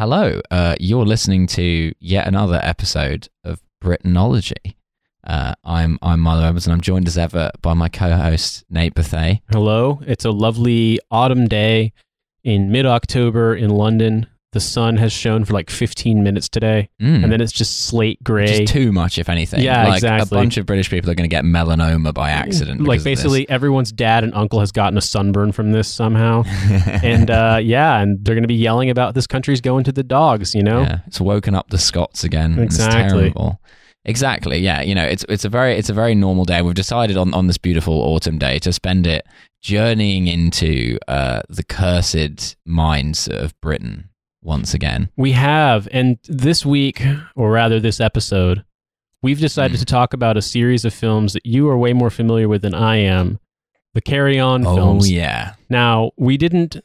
Hello, uh, you're listening to yet another episode of Britanology. Uh, I'm I'm Milo Edwards, and I'm joined as ever by my co-host Nate Bethea. Hello. It's a lovely autumn day in mid October in London. The sun has shone for like 15 minutes today, Mm. and then it's just slate gray. Just too much, if anything. Yeah, like, exactly. A bunch of British people are going to get melanoma by accident. like because of this. basically everyone's dad and uncle has gotten a sunburn from this somehow. and uh, yeah, and they're going to be yelling about this country's going to the dogs, you know? Yeah, it's woken up the Scots again. Exactly. It's terrible. Exactly. Yeah. You know, it's it's a very it's a very normal day. We've decided on on this beautiful autumn day to spend it journeying into uh, the cursed mines of Britain once again. We have. And this week, or rather this episode, we've decided Mm. to talk about a series of films that you are way more familiar with than I am the Carry On Oh films. Oh, yeah. Now, we didn't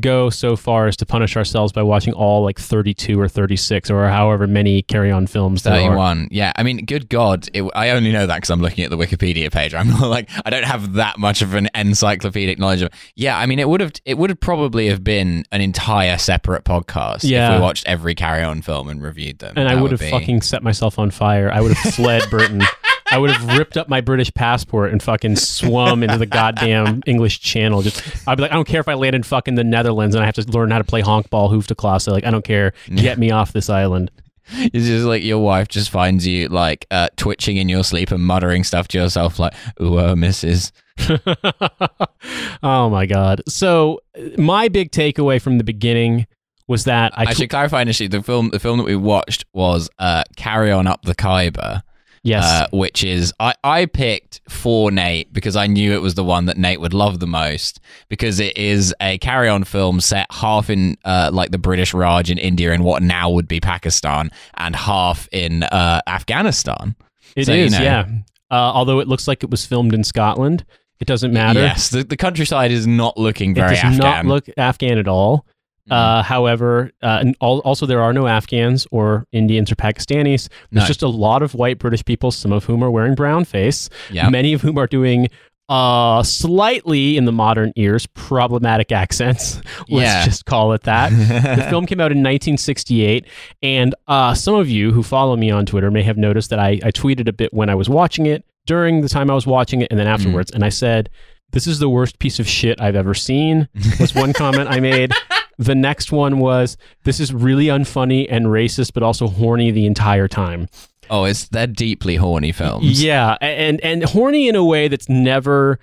go so far as to punish ourselves by watching all like 32 or 36 or however many Carry On films there are. 31. Yeah, I mean, good God. It, I only know that because I'm looking at the Wikipedia page. I'm not like, I don't have that much of an encyclopedic knowledge of. Yeah, I mean, it would have, it would have probably have been an entire separate podcast if we watched every Carry On film and reviewed them. And I That would have be- fucking set myself on fire. I would have fled Britain. I would have ripped up my British passport and fucking swum into the goddamn English Channel. Just, I'd be like, I don't care if I land in fucking the Netherlands and I have to learn how to play honkbal hoofdklasse. Like, I don't care. Get me off this island. It's just like your wife just finds you like uh, twitching in your sleep and muttering stuff to yourself like, "Ooh, uh, Mrs." oh my god. So my big takeaway from the beginning was that I I should clarify initially the film. The film that we watched was uh, "Carry On Up the Khyber," yes. uh, which is I I picked for Nate because I knew it was the one that Nate would love the most because it is a Carry On film set half in uh, like the British Raj in India and what now would be Pakistan and half in uh, Afghanistan. It is, so, you know. yeah. Uh, although it looks like it was filmed in Scotland, it doesn't matter. Yes, the, the countryside is not looking it very does Afghan. not look Afghan at all. Mm. Uh, however, uh, and al- also there are no Afghans or Indians or Pakistanis. There's No. just a lot of white British people, some of whom are wearing brown face, yeah. many of whom are doing uh slightly in the modern ears problematic accents let's Yeah. just call it that the film came out in 1968 and uh, some of you who follow me on twitter may have noticed that I, I tweeted a bit when i was watching it during the time i was watching it and then afterwards and i said this is the worst piece of shit i've ever seen was one comment i made the next one was this is really unfunny and racist but also horny the entire time Oh, it's they're deeply horny films. yeah, and and horny in a way that's never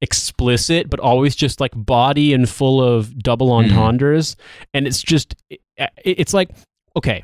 explicit, but always just like body and full of double Mm. entendres. And it's just, it- it's like, okay.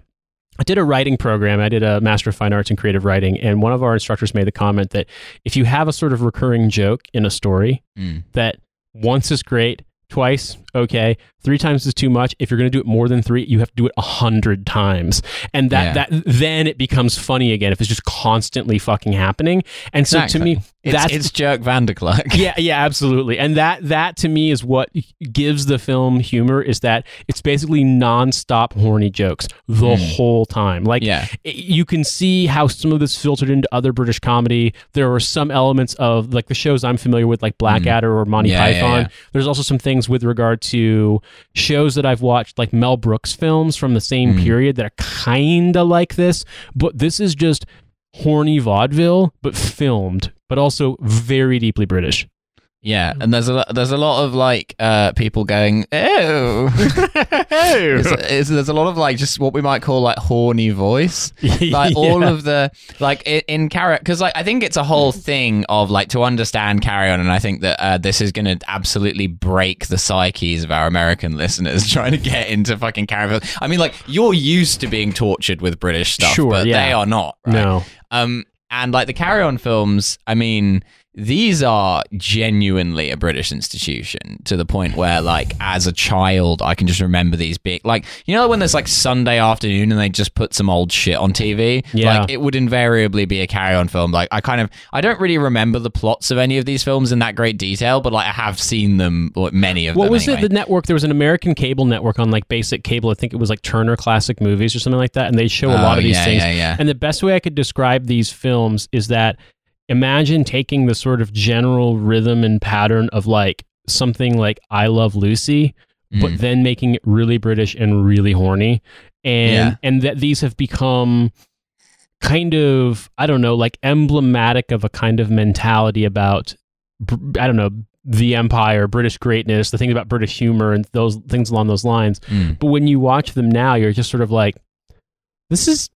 I did a writing program. I did a Master of Fine Arts in Creative Writing, and one of our instructors made the comment that if you have a sort of recurring joke in a story, Mm. that once is great, twice okay, three times is too much. If you're going to do it more than three, you have to do it a hundred times, and that Yeah. that then it becomes funny again if it's just constantly fucking happening. And so to me, It's, that's it's Jerk Vanderclark. yeah, yeah, absolutely. And that that to me is what gives the film humor is that it's basically nonstop horny jokes the Mm. whole time. Like yeah. it- you can see how some of this filtered into other British comedy. There are some elements of like the shows I'm familiar with, like Blackadder or Monty Mm. Yeah, yeah, Python. yeah. There's also some things with regard to shows that I've watched, like Mel Brooks films from the same Mm. period that are kind of like this. But this is just horny vaudeville, but filmed, but also very deeply British. Yeah, and there's a there's a lot of like uh, people going oh, there's a lot of like just what we might call like horny voice, like all Yeah. of the like i- in carry because like I think it's a whole thing of like to understand carry on, and I think that uh, this is going to absolutely break the psyches of our American listeners trying to get into fucking carry on. I mean, like you're used to being tortured with British stuff, Sure, but yeah. they are not. Right? No. Um, and like the Carry On films, I mean, these are genuinely a British institution to the point where, like, as a child, I can just remember these big, like, you know, when there's like Sunday afternoon and they just put some old shit on TV. Yeah. Like, it would invariably be a Carry On film. Like, I kind of, I don't really remember the plots of any of these films in that great detail, but like, I have seen them, like, many of What them. was anyway. it? The network. There was an American cable network on like basic cable. I think it was like Turner Classic Movies or something like that, and they show a lot Oh, of these yeah, things. Yeah, yeah. And the best way I could describe these films is that imagine taking the sort of general rhythm and pattern of like something like I Love Lucy but Mm. then making it really British and really horny, and Yeah. and that these have become kind of I don't know, like emblematic of a kind of mentality about I don't know the empire, British greatness, the thing about British humor, and those things along those lines. Mm. But when you watch them now, you're just sort of like, this is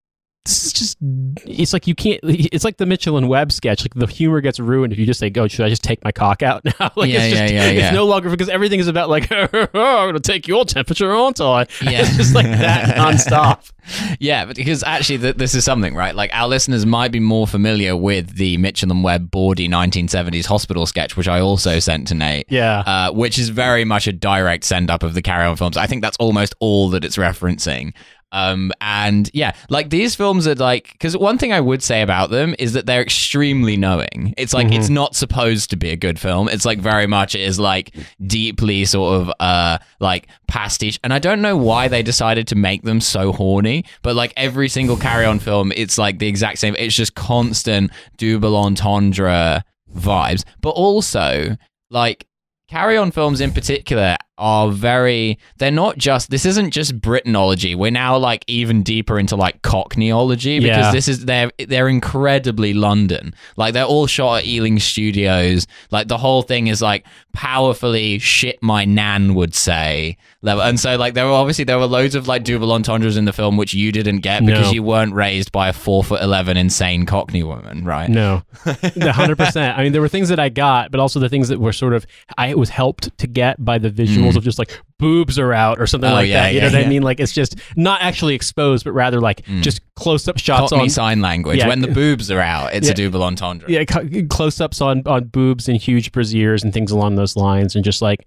this is just it's like you can't it's like the Mitchell and Webb sketch like the humor gets ruined if you just say go should I just take my cock out now like Yeah, it's just yeah, yeah, yeah. it's no longer because everything is about like I'm gonna take your temperature aren't I Yeah. it's just like that nonstop Yeah, but because actually, th- this is something, right? Like our listeners might be more familiar with the Mitchell and Webb bawdy 1970s hospital sketch, which I also sent to Nate. yeah Uh, which is very much a direct send up of the Carry On films. I think that's almost all that it's referencing. Um, and yeah, like these films are like, because one thing I would say about them is that they're extremely knowing. It's like, it's not supposed to be a good film. It's like very much, it is like deeply sort of, uh, like pastiche. And I don't know why they decided to make them so horny, but like every single Carry On film, it's like the exact same. It's just constant double entendre vibes, but also like Carry On films in particular are very they're not just this isn't just Britanology. We're now like even deeper into like Cockneyology because Yeah. this is they're they're incredibly London. Like they're all shot at Ealing Studios. Like the whole thing is like powerfully shit my nan would say level. And so like there were obviously there were loads of like double entendres in the film which you didn't get because No. you weren't raised by a four foot eleven insane Cockney woman, right? no hundred percent I mean there were things that I got but also the things that were sort of I was helped to get by the visuals of just like boobs are out or something Mm. Oh, like yeah, that you yeah, know what I yeah. Mm. mean like it's just not actually exposed but rather like just close up shots Cockney on sign language. Yeah. When the boobs are out, it's a double entendre. yeah, close ups on on boobs and huge brasiers and things along those lines, and just like,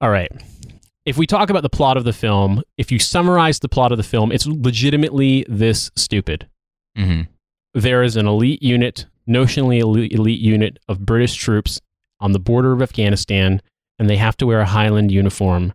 all right. If we talk about the plot of the film, if you summarize the plot of the film, it's legitimately this stupid. hmm There is an elite unit, notionally elite, elite unit of British troops on the border of Afghanistan, and they have to wear a Highland uniform.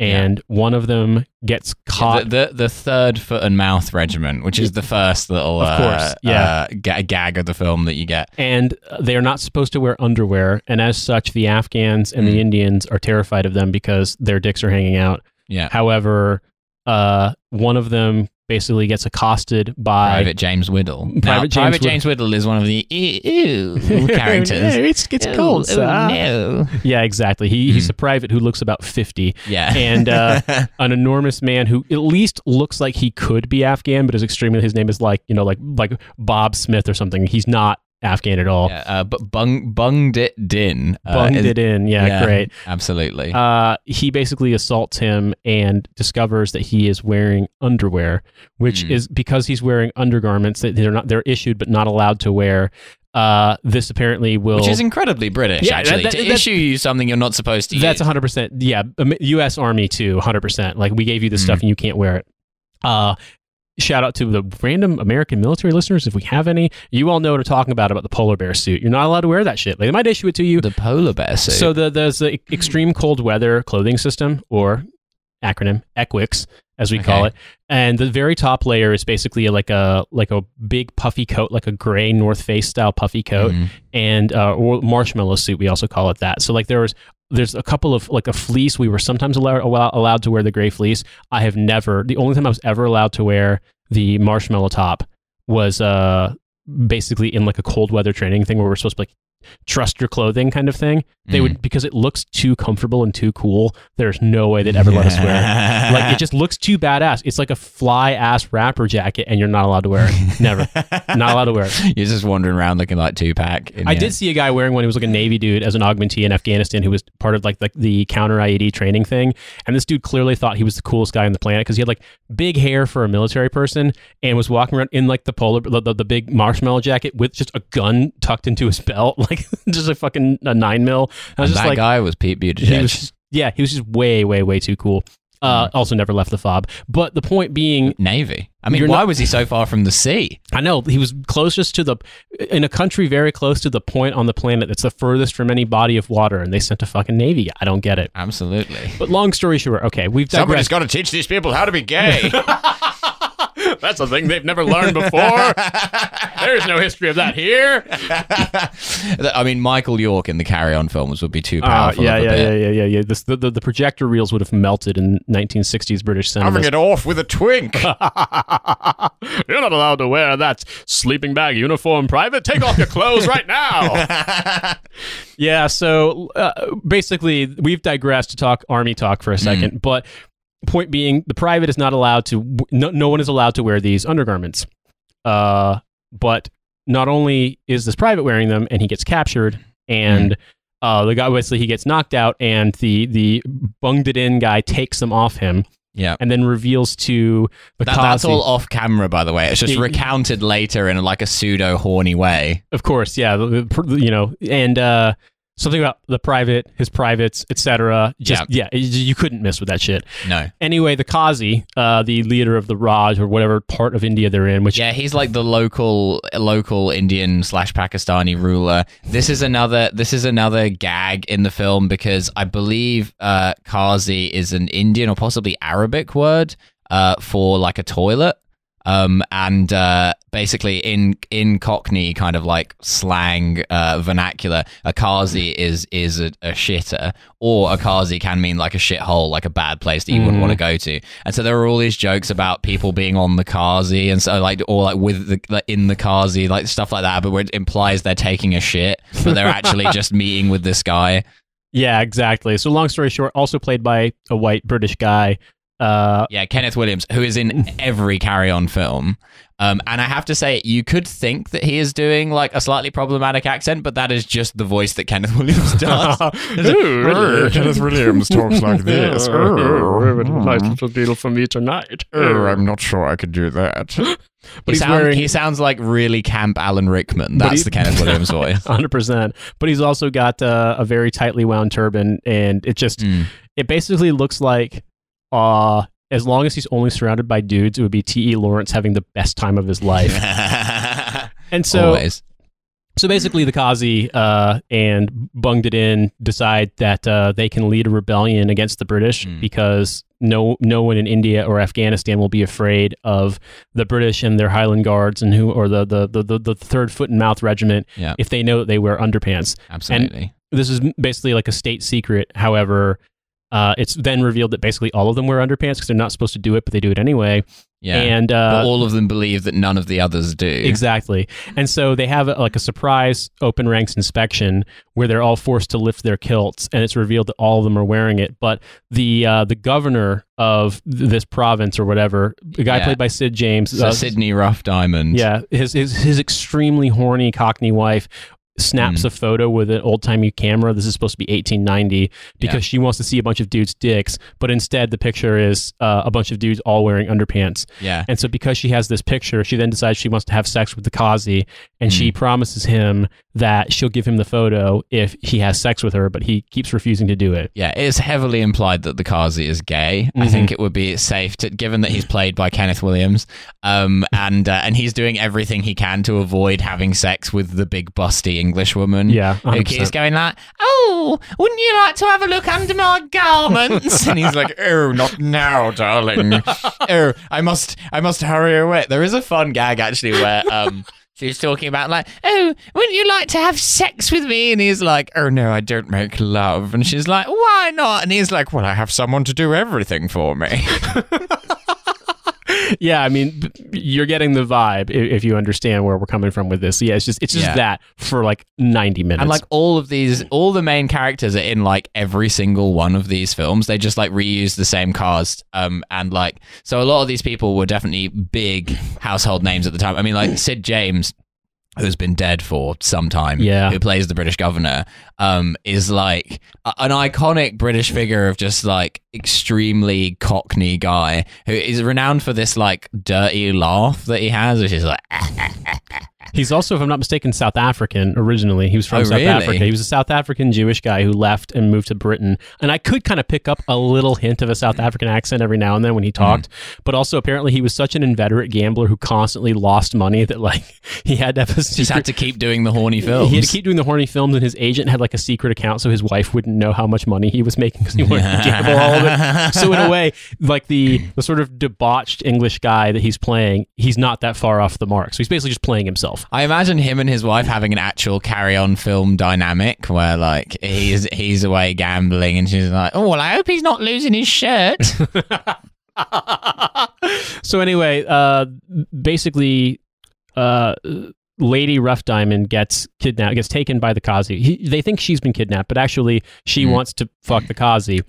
And one of them gets caught. the, the the third foot and mouth regiment, which is the first little Of uh, course, yeah. uh, ga- gag of the film that you get. and they are not supposed to wear underwear. And as such, the Afghans and Mm. the Indians are terrified of them because their dicks are hanging out. Yeah, However, uh, one of them basically gets accosted by Private James Widdle. Private now, James Private Widdle. James Widdle is one of the ew, ew characters. it's it's Ew, cold. ew, no. Yeah, exactly. He, He's a private who looks about fifty, Yeah, and uh, an enormous man who at least looks like he could be Afghan, but is extremely. His name is like you know like like Bob Smith or something. He's not Afghan at all. yeah uh, but bung bunged it din. Uh, Bunged is- it in. Yeah, great. Absolutely. uh, he basically assaults him and discovers that he is wearing underwear, which Mm. is because he's wearing undergarments that they're not they're issued but not allowed to wear. Uh, this apparently will. which is incredibly British, Yeah, actually, that- to that- issue you something you're not supposed to. that's use. 100%. Yeah, um, U.S. Army too, 100%. Like we gave you this Mm. stuff and you can't wear it. Uh, shout out to the random American military listeners if we have any. You all know what I'm talking about about the polar bear suit. You're not allowed to wear that shit. Like they might issue it to you. the polar bear suit. So the, there's the extreme cold weather clothing system, or acronym ECWCS, as we call it. And the very top layer is basically like a like a big puffy coat, like a gray North Face style puffy coat, Mhm. and uh, or marshmallow suit. We also call it that. So like there was there's a couple of like a fleece. We were sometimes allowed allowed to wear the gray fleece. I have never. The only time I was ever allowed to wear the marshmallow top was uh basically in like a cold weather training thing where we're supposed to like trust your clothing kind of thing. They Mm. would because it looks too comfortable and too cool. There's no way they'd ever let us wear it. Like it just looks too badass. It's like a fly ass rapper jacket, and you're not allowed to wear it. Never, not allowed to wear it. You're just wandering around looking like Tupac. in I did see a guy wearing one. He was like a Navy dude as an augmentee in Afghanistan who was part of like the, the counter IED training thing. And this dude clearly thought he was the coolest guy on the planet because he had like big hair for a military person and was walking around in like the polar, the, the, the big marshmallow jacket with just a gun tucked into his belt, like just a fucking a nine mil. I was And just that like, guy was Pete Buttigieg. he was just, yeah, he was just way, way, way too cool. Uh, Mm. Also, never left the fob. But the point being, Navy. I mean, why not- was he so far from the sea? I know he was closest to the in a country very close to the point on the planet that's the furthest from any body of water, and they sent a fucking navy. I don't get it. Absolutely. But long story short, okay, we've somebody's got to teach these people how to be gay. That's a thing they've never learned before. There's no history of that here. I mean, Michael York in the Carry On films would be too Uh, powerful. yeah, yeah, yeah, yeah, yeah, yeah. This, the, the, the projector reels would have melted in 1960s British cinemas. it off with a twink. You're not allowed to wear that sleeping bag uniform, Private. Take off your clothes right now. yeah, so uh, basically, we've digressed to talk army talk for a second, but point being, the Private is not allowed to, no, no one is allowed to wear these undergarments. Uh, but not only is this Private wearing them and he gets captured, and uh, the guy basically he gets knocked out, and the the bunged it in guy takes them off him, yeah. and then reveals to the That, that's all off camera, by the way. It's just Yeah. recounted later in like a pseudo horny way. Of course, yeah, you know, and uh, something about the private, his privates, etc. Just yeah. you couldn't miss with that shit. No. Anyway, the Qazi, uh, the leader of the Raj or whatever part of India they're in, which Yeah, he's like the local local Indian slash Pakistani ruler. This is another this is another gag in the film because I believe uh, Qazi is an Indian or possibly Arabic word uh, for like a toilet. Um, and uh, basically in in Cockney kind of like slang uh, vernacular, a Qazi is is a, a shitter, or a Qazi can mean like a shithole, like a bad place that you wouldn't Mhm. want to go to. And so there are all these jokes about people being on the Qazi and so like or like with the like, in the Qazi, like stuff like that, but where it implies they're taking a shit, but they're actually just meeting with this guy. yeah, exactly. So long story short, also played by a white British guy. Uh, Yeah, Kenneth Williams, who is in every Carry On film. Um, and I have to say, you could think that he is doing like a slightly problematic accent, but that is just the voice that Kenneth Williams does. Ooh, really? Kenneth Williams talks like this. Oh, nice little deal for me tonight. oh, I'm not sure I could do that. he, he's sound- wearing- he sounds like really camp Alan Rickman. That's he- the Kenneth Williams voice. Hundred percent. But he's also got uh, a very tightly wound turban, and it just Mm. it basically looks like uh as long as he's only surrounded by dudes, it would be T. E. Lawrence having the best time of his life. And so Always. so basically the Kazi uh, and Bungdit Din decide that uh, they can lead a rebellion against the British Mm. because no no one in India or Afghanistan will be afraid of the British and their Highland Guards and who or the the, the, the, the third foot and mouth regiment Yeah. if they know that they wear underpants. Absolutely. This is basically like a state secret. However, uh, it's then revealed that basically all of them wear underpants because they're not supposed to do it, but they do it anyway. yeah. And but uh, all of them believe that none of the others do. Exactly. And so they have like a surprise open ranks inspection where they're all forced to lift their kilts and it's revealed that all of them are wearing it. But the uh, the governor of th- this province or whatever, the guy Yeah. played by Sid James, So uh, Sidney Ruff-Diamond. yeah, his, his his extremely horny Cockney wife snaps Mm. a photo with an old timey camera. This is supposed to be 1890 because Yeah. she wants to see a bunch of dudes' dicks, but instead the picture is uh, a bunch of dudes all wearing underpants. Yeah. And so, because she has this picture, she then decides she wants to have sex with the Kazi, and she promises him that she'll give him the photo if he has sex with her, but he keeps refusing to do it. Yeah, it's heavily implied that the Kazi is gay. I Mhm. think it would be safe to, given that he's played by Kenneth Williams, um, and uh, and he's doing everything he can to avoid having sex with the big busty English woman. Yeah, who 100%. keeps going like, "Oh, wouldn't you like to have a look under my garments?" and he's like, "Oh, not now, darling. oh, I must, I must hurry away." There is a fun gag actually where um. She's talking about like, oh, wouldn't you like to have sex with me? And he's like, oh no, I don't make love. And she's like, why not? And he's like, well, I have someone to do everything for me. Yeah, I mean, you're getting the vibe if you understand where we're coming from with this. Yeah, it's just it's just Yeah. that for like 90 minutes. and like all of these, all the main characters are in like every single one of these films. They just like reuse the same cast. Um, and like, so a lot of these people were definitely big household names at the time. I mean, like Sid James. Who's been dead for some time? Yeah. who plays the British governor? Um, is like a- an iconic British figure of just like extremely cockney guy who is renowned for this like dirty laugh that he has, which is like He's also, if I'm not mistaken, South African originally. He was from Oh, South really? Africa. He was a South African Jewish guy who left and moved to Britain. And I could kind of pick up a little hint of a South African accent every now and then when he talked. Mm-hmm. But also, apparently, he was such an inveterate gambler who constantly lost money that, like, he had to have a Just had to keep doing the horny films. He had to keep doing the horny films, and his agent had like a secret account, so his wife wouldn't know how much money he was making because he wanted to gamble all of it. So in a way, like the the sort of debauched English guy that he's playing, he's not that far off the mark. So he's basically just playing himself. I imagine him and his wife having an actual carry-on film dynamic where, like, he's he's away gambling, and she's like, "Oh well, I hope he's not losing his shirt." so anyway, uh, basically, uh, Lady Ruff-Diamond gets kidnapped, gets taken by the Kazi. He, they think she's been kidnapped, but actually she Hmm. wants to fuck the Kazi.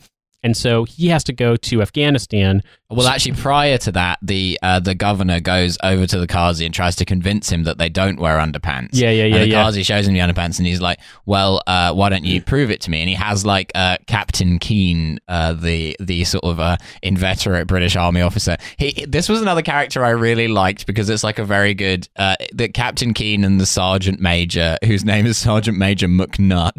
And so he has to go to Afghanistan. Well, actually, prior to that, the uh, the governor goes over to the Kazi and tries to convince him that they don't wear underpants. Yeah, yeah, yeah, And the yeah. Kazi shows him the underpants, and he's like, "Well, uh, why don't you prove it to me?" And he has like uh, Captain Keene, uh, the the sort of uh, inveterate British Army officer. He, this was another character I really liked because it's like a very good uh, the Captain Keene and the Sergeant Major, whose name is Sergeant Major MacNutt,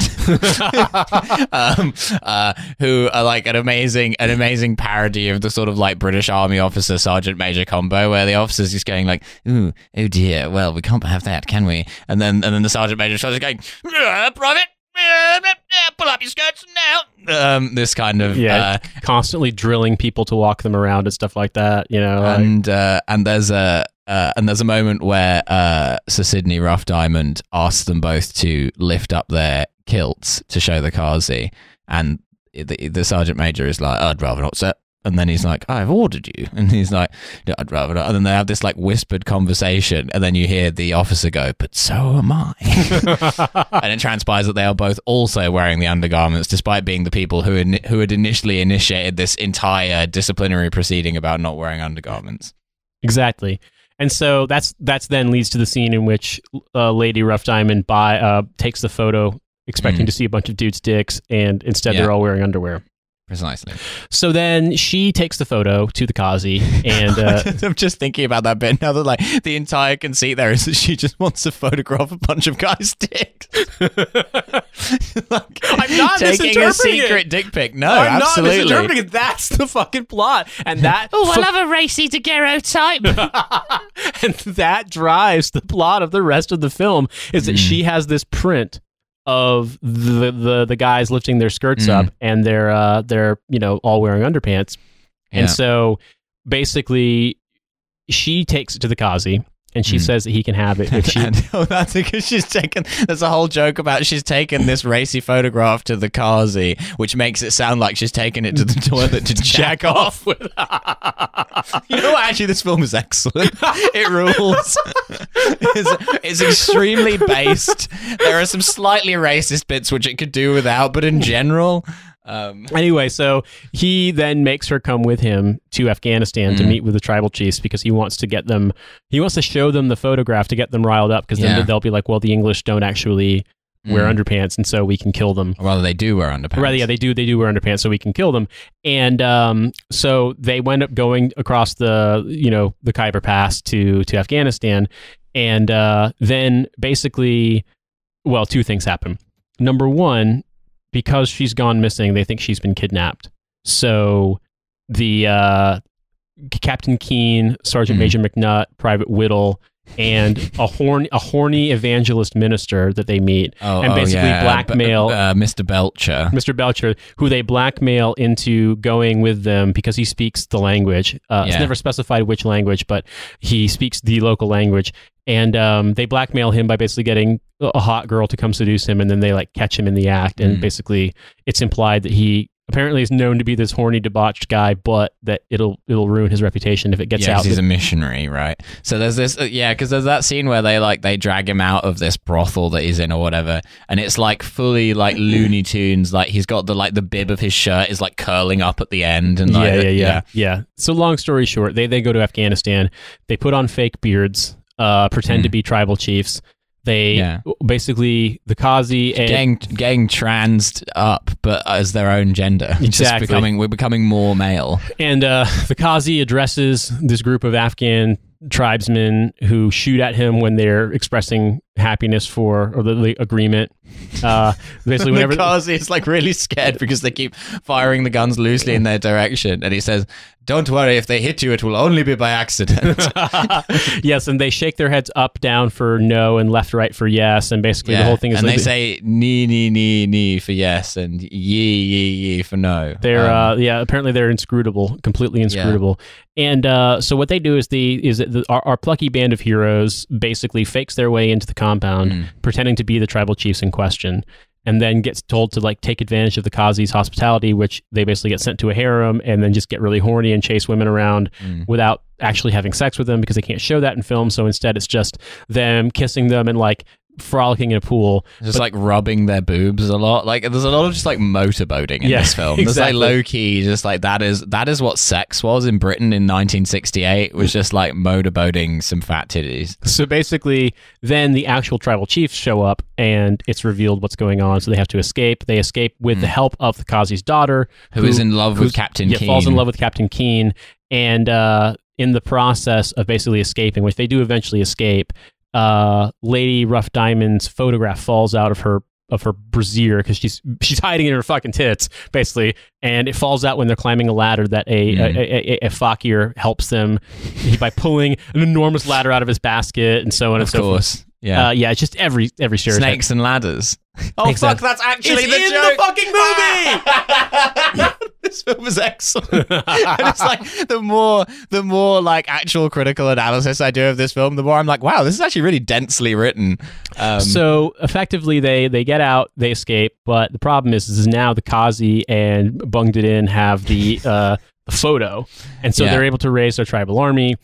um, uh, who are like an amazing an amazing parody of the sort of like British Army officer Sergeant Major combo, where the officer's just going like, "Ooh, oh dear, well we can't have that, can we?" And then and then the Sergeant Major starts going, "Uh, "Private." Pull up your skirts now. Um, this kind of Yeah, uh, constantly drilling people to walk them around and stuff like that. You know, like- and uh, and there's a uh, and there's a moment where uh, Sir Sidney Ruff-Diamond asks them both to lift up their kilts to show the Kazi, and the, the sergeant major is like, "I'd rather not, sir." And then he's like, "I've ordered you," and he's like, "No, "I'd rather not." And then they have this like whispered conversation, and then you hear the officer go, "But so am I." and it transpires that they are both also wearing the undergarments, despite being the people who in, who had initially initiated this entire disciplinary proceeding about not wearing undergarments. Exactly. And so that's that's then leads to the scene in which uh, Lady Ruff-Diamond by uh, takes the photo, expecting Mhm. to see a bunch of dudes' dicks, and instead Yeah. they're all wearing underwear. Precisely. So then she takes the photo to the Kazi, and uh, I'm just thinking about that bit now that like the entire conceit there is that she just wants to photograph a bunch of guys' dicks. like, I'm not taking a misinterpreting it. secret dick pic. No, I'm not absolutely. misinterpreting it. That's the fucking plot, and that oh, I love a racy daguerreotype. and that drives the plot of the rest of the film is that Mm. she has this print of the the, the guys lifting their skirts Mm. up and they're uh they're you know all wearing underpants Yeah. and so basically she takes it to the Kazi and she Mm. says that he can have it if she oh, that's because she's taken. There's a whole joke about she's taken this racy photograph to the Kazi, which makes it sound like she's taken it to the toilet to jack off with. you know what? Actually, this film is excellent. It rules. it's, it's extremely based. There are some slightly racist bits which it could do without, but in general, um, Anyway, so he then makes her come with him to Afghanistan to Mm. meet with the tribal chiefs because he wants to get them, he wants to show them the photograph to get them riled up because Yeah. then they'll be like, well, the English don't actually wear mm. underpants, and so we can kill them. Or rather, they do wear underpants. Or rather, yeah, they do. They do wear underpants, so we can kill them. And um, so they wind up going across the, you know, the Khyber Pass to to Afghanistan, and uh, then basically, well, two things happen. Number one, because she's gone missing, they think she's been kidnapped. So the uh, Captain Keene, Sergeant Mhm. Major MacNutt, Private Widdle, and a horn a horny evangelist minister that they meet Oh, and oh, basically yeah. blackmail- B- uh, Mr. Belcher. Mr. Belcher, who they blackmail into going with them because he speaks the language. Uh, It's never specified which language, but he speaks the local language. And um, they blackmail him by basically getting a a hot girl to come seduce him, and then they like catch him in the act. And Mm. basically, it's implied that he apparently is known to be this horny, debauched guy, but that it'll it'll ruin his reputation if it gets yeah, out. he's a missionary, right? So there's this, uh, yeah, because there's that scene where they like they drag him out of this brothel that he's in or whatever, and it's like fully like Looney Tunes. Like he's got the like the bib of his shirt is like curling up at the end, and like, yeah, yeah, yeah, yeah. So long story short, they they go to Afghanistan. They put on fake beards, uh, pretend Mm. to be tribal chiefs. They Yeah. basically the Kazi and Getting getting transed up, but as their own gender. Just Exactly. becoming we're becoming more male. and uh, the Kazi addresses this group of Afghan tribesmen who shoot at him when they're expressing happiness for or the, the agreement. Uh, basically, whenever the Kazi is like really scared because they keep firing the guns loosely in their direction, and he says, "Don't worry, if they hit you, it will only be by accident." yes, and they shake their heads up, down for no, and left, right for yes, and basically the whole thing is and they say nee, nee, nee, nee for yes, and "ye ye ye" for no. They're Um, uh, yeah, apparently they're inscrutable, completely inscrutable. And uh, so what they do is the is the, our, our plucky band of heroes basically fakes their way into the compound, Mm. pretending to be the tribal chiefs in question, and then gets told to like take advantage of the Kazi's hospitality, which they basically get sent to a harem and then just get really horny and chase women around Mm. without actually having sex with them because they can't show that in film. So instead, it's just them kissing them and like frolicking in a pool. just like rubbing their boobs a lot. Like there's a lot of just like motorboating in Yeah, this film. There's exactly. like low key, just like that is that is what sex was in Britain in 1968. Was just like motorboating some fat titties. So basically, then the actual tribal chiefs show up and it's revealed what's going on. So they have to escape. They escape with the help of the Kazi's daughter, Hmm. Who is in love with Captain yeah, Keene? falls in love with Captain Keene. And uh, in the process of basically escaping, which they do eventually escape, uh, Lady Ruff-Diamond's photograph falls out of her of her brassiere because she's she's hiding in her fucking tits basically, and it falls out when they're climbing a ladder that a Mm. a, a, a, a fakir helps them by pulling an enormous ladder out of his basket and so on and Of so forth. Course, yeah. Uh, yeah, it's just every every stereotype. Snakes and ladders. Oh Exactly. fuck! That's actually It's the in joke. the fucking movie. this film is excellent. and it's like the more the more like actual critical analysis I do of this film, the more I'm like, wow, this is actually really densely written. Um, so effectively, they they get out, they escape, but the problem is, is now the Kazi and Bungdit Din have the uh, the photo, and so Yeah. they're able to raise their tribal army.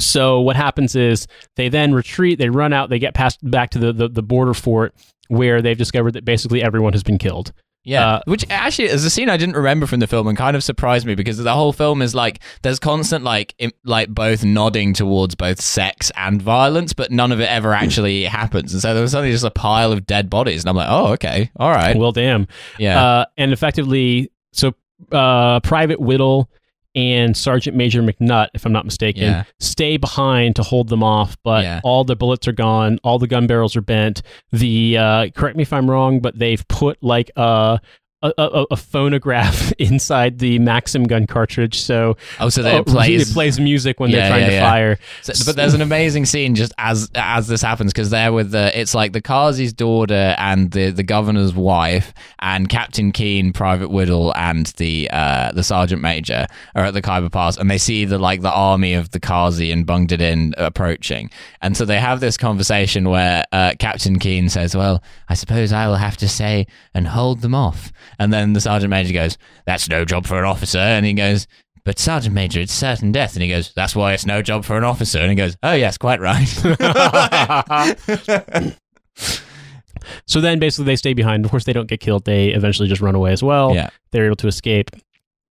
So what happens is they then retreat, they run out, they get past back to the, the, the border fort where they've discovered that basically everyone has been killed. Yeah, Uh, which actually is a scene I didn't remember from the film and kind of surprised me because the whole film is like there's constant like im- like both nodding towards both sex and violence, but none of it ever actually happens. And so there was suddenly just a pile of dead bodies, and I'm like, oh, okay, all right, Well, damn. yeah, Uh, and effectively, so uh, Private Widdle and Sergeant Major MacNutt, if I'm not mistaken, Yeah. stay behind to hold them off. But Yeah. all the bullets are gone, all the gun barrels are bent. The uh, correct me if I'm wrong, but they've put like a. A, a, a phonograph inside the Maxim gun cartridge, so oh, so that oh, it plays it plays music when Yeah, they're trying yeah, to yeah. fire. So- but there's an amazing scene just as as this happens because they're with the it's like the Kazi's daughter and the the governor's wife and Captain Keene, Private Widdle, and the uh the sergeant major are at the Khyber Pass and they see the like the army of the Kazi and Bungdit Din approaching and so they have this conversation where uh, Captain Keene says, "Well, I suppose I will have to say and hold them off," and then the sergeant major goes, "That's no job for an officer," and he goes. But Sergeant Major, it's certain death. And he goes, That's why it's no job for an officer. And he goes, Oh, yes, quite right. So then basically they stay behind. Of course, they don't get killed. They eventually just run away as well. yeah. they're able to escape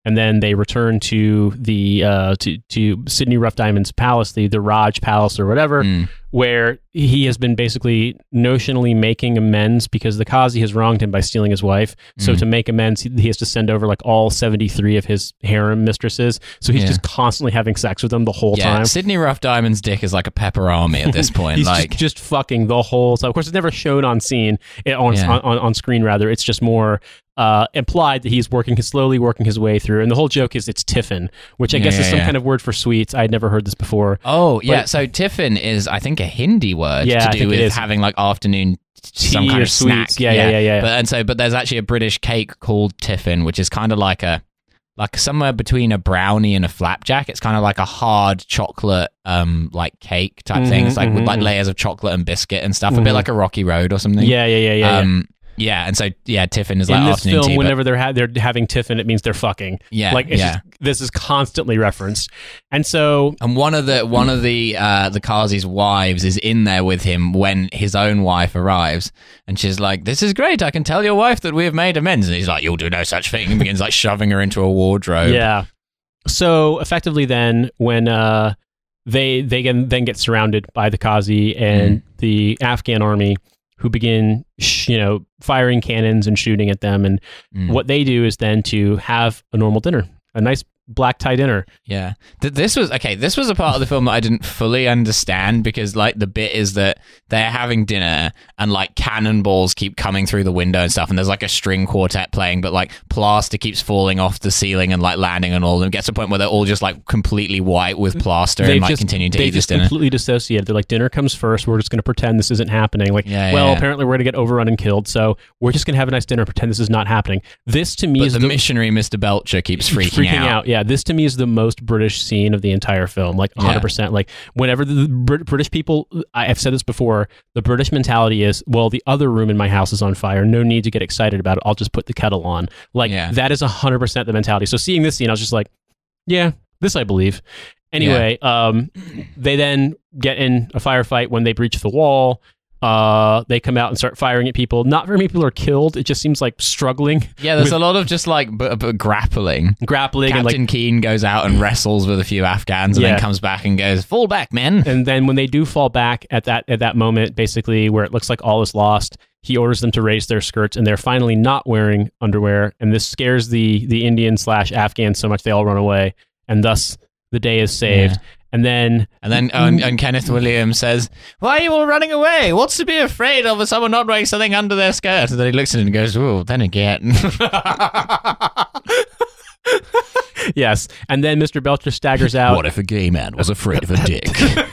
and then they return to the uh, to to Sidney Ruff-Diamond's palace, the the Raj Palace or whatever, Mm. where he has been basically notionally making amends because the Kazi has wronged him by stealing his wife. So Mm. to make amends, he, has to send over like all seventy three of his harem mistresses. So he's Yeah. just constantly having sex with them the whole Yeah. time. Sidney Ruff-Diamond's dick is like a pepper army at this point. He's like, just, just fucking the whole time. Of course, it's never shown on scene eh, on, Yeah. on, on on screen. Rather, it's just more uh, implied that he's working, slowly working his way through. And the whole joke is it's tiffin, which I Yeah, guess is yeah, some yeah. kind of word for sweets. I had never heard this before. oh, yeah. so tiffin is, I think, a Hindi word to do with having like afternoon some kind or of snack. sweets. Yeah, yeah, yeah, yeah. But and so, but there's actually a British cake called tiffin, which is kind of like a like somewhere between a brownie and a flapjack. It's kind of like a hard chocolate, um, like cake type thing. Mhm, It's like with mhm, like mhm. layers of chocolate and biscuit and stuff. A Mhm. bit like a Rocky Road or something. Yeah, yeah, yeah, yeah. yeah. Um, yeah. Yeah, and so, yeah, tiffin is like this afternoon film, tea. but- whenever they're ha- they're having tiffin, it means they're fucking. yeah, like it's yeah. just, this is constantly referenced, and so And one of the one of the uh, the Kazi's wives is in there with him when his own wife arrives, and she's like, "This is great. I can tell your wife that we have made amends." And he's like, "You'll do no such thing." And begins like shoving her into a wardrobe. Yeah. So effectively, then when uh, they they can then get surrounded by the Kazi and the Afghan army, who begin sh- you know firing cannons and shooting at them, and Mm. what they do is then to have a normal dinner, a nice black tie dinner. Yeah. Th- this was okay. This was a part of the film that I didn't fully understand because, like, the bit is that they're having dinner and like cannonballs keep coming through the window and stuff, and there's like a string quartet playing, but like plaster keeps falling off the ceiling and like landing on all of them. It gets to a point where they're all just like completely white with plaster and like just continue to they eat this just dinner. completely dissociated. They're like, dinner comes first. We're just going to pretend this isn't happening. Like, Yeah, well, yeah, apparently we're going to get overrun and killed, so we're just going to have a nice dinner, pretend this is not happening. This to me But is the, the missionary Mr. Belcher keeps freaking, out. Yeah, this to me is the most British scene of the entire film. Like 100%. Like whenever the Brit- British people, I- I've said this before, the British mentality is, well, the other room in my house is on fire. No need to get excited about it. I'll just put the kettle on. Like Yeah. that is 100% the mentality. So seeing this scene, I was just like, yeah, this I believe. Anyway, um, they then get in a firefight when they breach the wall. Uh, they come out and start firing at people. Not very many people are killed. It just seems like struggling, Yeah, there's with- a lot of just like b- b- grappling. grappling, and like Captain Keene goes out and wrestles with a few Afghans and Yeah. then comes back and goes, "Fall back, men." and then when they do fall back at that at that moment basically where it looks like all is lost he orders them to raise their skirts and they're finally not wearing underwear and this scares the the indian slash afghan so much they all run away and thus the day is saved Yeah. And then And then uh, and, and Kenneth Williams says, "Why are you all running away? What's to be afraid of? Is someone not wearing something under their skirt?" And then he looks at it and goes, "Oh, then again." yes and then mr belcher staggers out what if a gay man was afraid of a dick?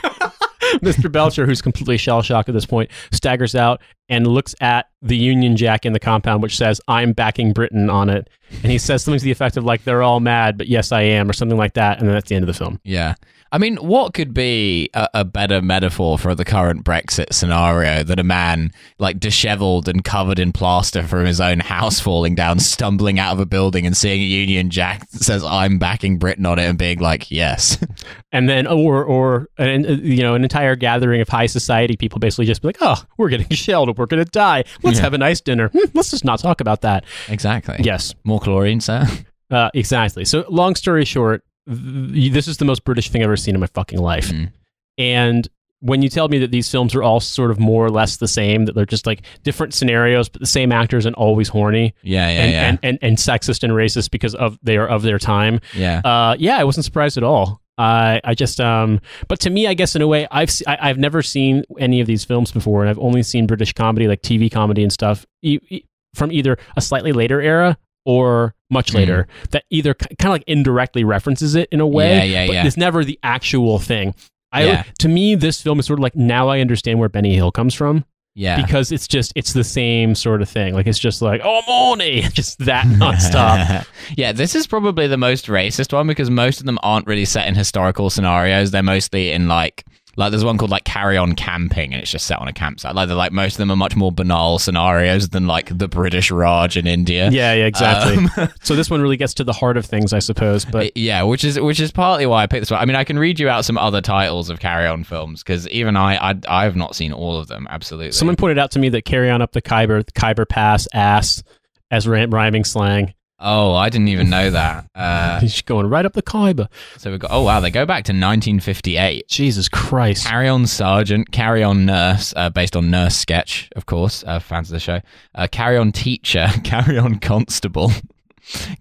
Mr. Belcher, who's completely shell shocked at this point, staggers out and looks at the Union Jack in the compound, which says, I'm backing Britain on it. And he says something to the effect of, like, they're all mad, but yes, I am, or something like that. And then that's the end of the film. yeah. I mean, what could be a, a better metaphor for the current Brexit scenario than a man like disheveled and covered in plaster from his own house falling down, stumbling out of a building and seeing a Union Jack that says, I'm backing Britain on it and being like, yes. And then, or, or, an, uh, you know, an entire gathering of high society people basically just be like, oh, we're getting shelled. We're going to die. Let's Yeah. have a nice dinner. Hmm, let's just not talk about that. exactly. Yes. More chlorine, sir? Uh, exactly. So, long story short, this is the most British thing I've ever seen in my fucking life. Mm. And when you tell me that these films are all sort of more or less the same, that they're just like different scenarios, but the same actors and always horny Yeah, yeah, and, yeah. and, and, and sexist and racist because of they are of their time. yeah. Uh, yeah, I wasn't surprised at all. I I just um, but to me, I guess in a way, I've se- I, I've never seen any of these films before, and I've only seen British comedy, like TV comedy and stuff, e- e- from either a slightly later era or much Hmm. later that either kind of like indirectly references it in a way, Yeah, yeah, but yeah. it's never the actual thing. I Yeah. to me, this film is sort of like now I understand where Benny Hill comes from yeah. because it's just it's the same sort of thing. Like it's just like oh morning, just that nonstop. yeah, this is probably the most racist one because most of them aren't really set in historical scenarios. They're mostly in like like there's one called like Carry On Camping and it's just set on a campsite. Like they're like most of them are much more banal scenarios than like the British Raj in India. yeah, yeah, exactly. Um, so this one really gets to the heart of things, I suppose. But yeah, which is which is partly why I picked this one. I mean, I can read you out some other titles of Carry On films because even I, I I have not seen all of them. Absolutely. someone pointed out to me that carry on up the Khyber, Khyber Pass, ass as rhyming slang. Oh, I didn't even know that. Uh, He's going right up the Khyber. so we got. Oh wow, they go back to 1958. Jesus Christ. Carry On Sergeant, Carry On Nurse, uh, based on Nurse Sketch, of course, uh, fans of the show. Uh, carry On Teacher, Carry On Constable,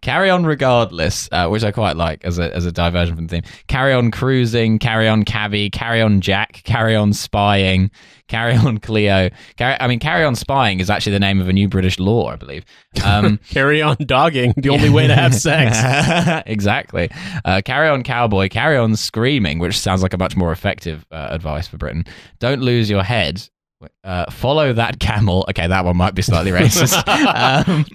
Carry On Regardless, uh, which I quite like as a, as a diversion from the theme. Carry On Cruising, Carry On Cabby, Carry On Jack, Carry On Spying, Carry On Cleo. Carry, I mean, Carry On Spying is actually the name of a new British law, I believe. Um, Carry on dogging. The only way to have sex. exactly. Uh, carry on, cowboy. Carry on, screaming, which sounds like a much more effective uh, advice for Britain. Don't lose your head. Uh, follow that camel. Okay, that one might be slightly racist. um,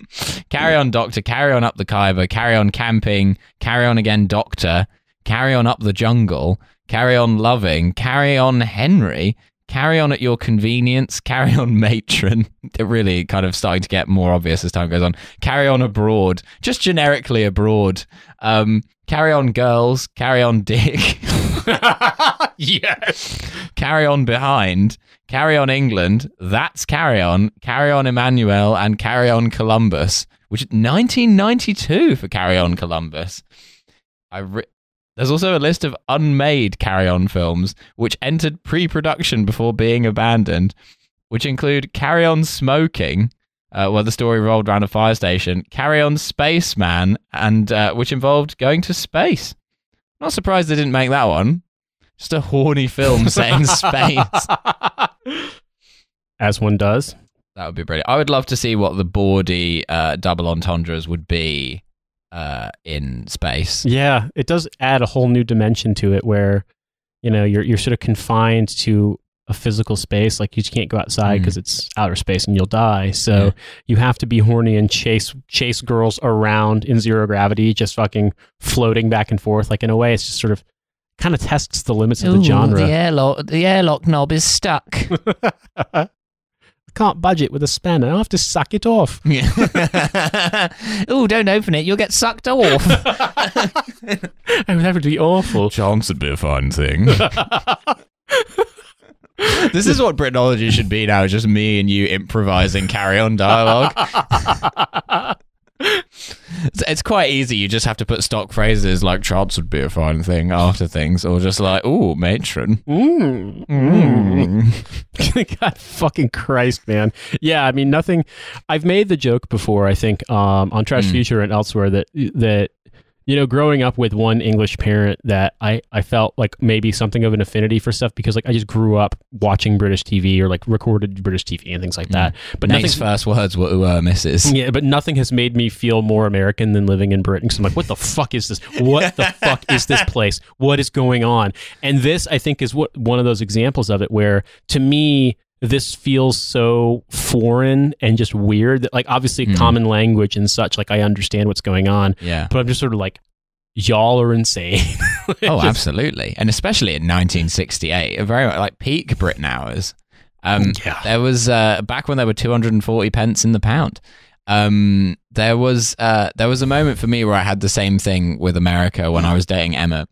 carry on, doctor. Carry on up the Khyber. Carry on, camping. Carry on again, doctor. Carry on up the jungle. Carry on, loving. Carry on, Henry. Carry on at your convenience. Carry on, matron. They're really kind of starting to get more obvious as time goes on. Carry on abroad. Just generically abroad. Um, carry on, girls. Carry on, dick. yes. carry on behind. Carry on, England. That's carry on. Carry on, Emmannuelle, and carry on, Columbus. Which is 1992 for Carry On Columbus. I re- There's also a list of unmade Carry On films which entered pre-production before being abandoned, which include Carry On Smoking, uh, where the story revolved around a fire station, Carry On Spaceman, and uh, which involved going to space. Not surprised they didn't make that one. Just a horny film set in space. As one does. That would be brilliant. I would love to see what the bawdy uh, double entendres would be uh, in space. Yeah, it does add a whole new dimension to it where, you know, you're you're sort of confined to a physical space. Like you just can't go outside Mm. because it's outer space and you'll die. So Yeah. you have to be horny and chase chase girls around in zero gravity, just fucking floating back and forth. Like in a way, it's just sort of kind of tests the limits of the genre. The airlock, the airlock knob is stuck. I can't budget with a spanner. I'll have to suck it off. oh, don't open it. You'll get sucked off. Oh, that would be awful. Chance would be a fine thing. this is what Britanology should be now. Just me and you improvising carry on dialogue. It's, it's quite easy. You just have to put stock phrases like chance would be a fine thing after things, or just like, oh, matron. Mm. Mm. God fucking Christ, man. Yeah, I mean nothing I've made the joke before, I think, um, on Trash Mm. Future and elsewhere that that you know, growing up with one English parent that I, I felt like maybe something of an affinity for stuff because like I just grew up watching British TV or like recorded British TV and things like that. But Nate's first words were, ooh, uh, missus. yeah, but nothing has made me feel more American than living in Britain. So I'm like, what the fuck is this? What the fuck is this place? What is going on? And this, I think, is what one of those examples of it where, to me, this feels so foreign and just weird that, like, obviously, Mm. common language and such, like, I understand what's going on, Yeah. but I'm just sort of like, y'all are insane. Oh, Just- absolutely. And especially in 1968, a very like peak Britain hours. Um, Yeah. There was uh, back when there were 240 pence in the pound. Um, there was uh, there was a moment for me where I had the same thing with America when I was dating Emma,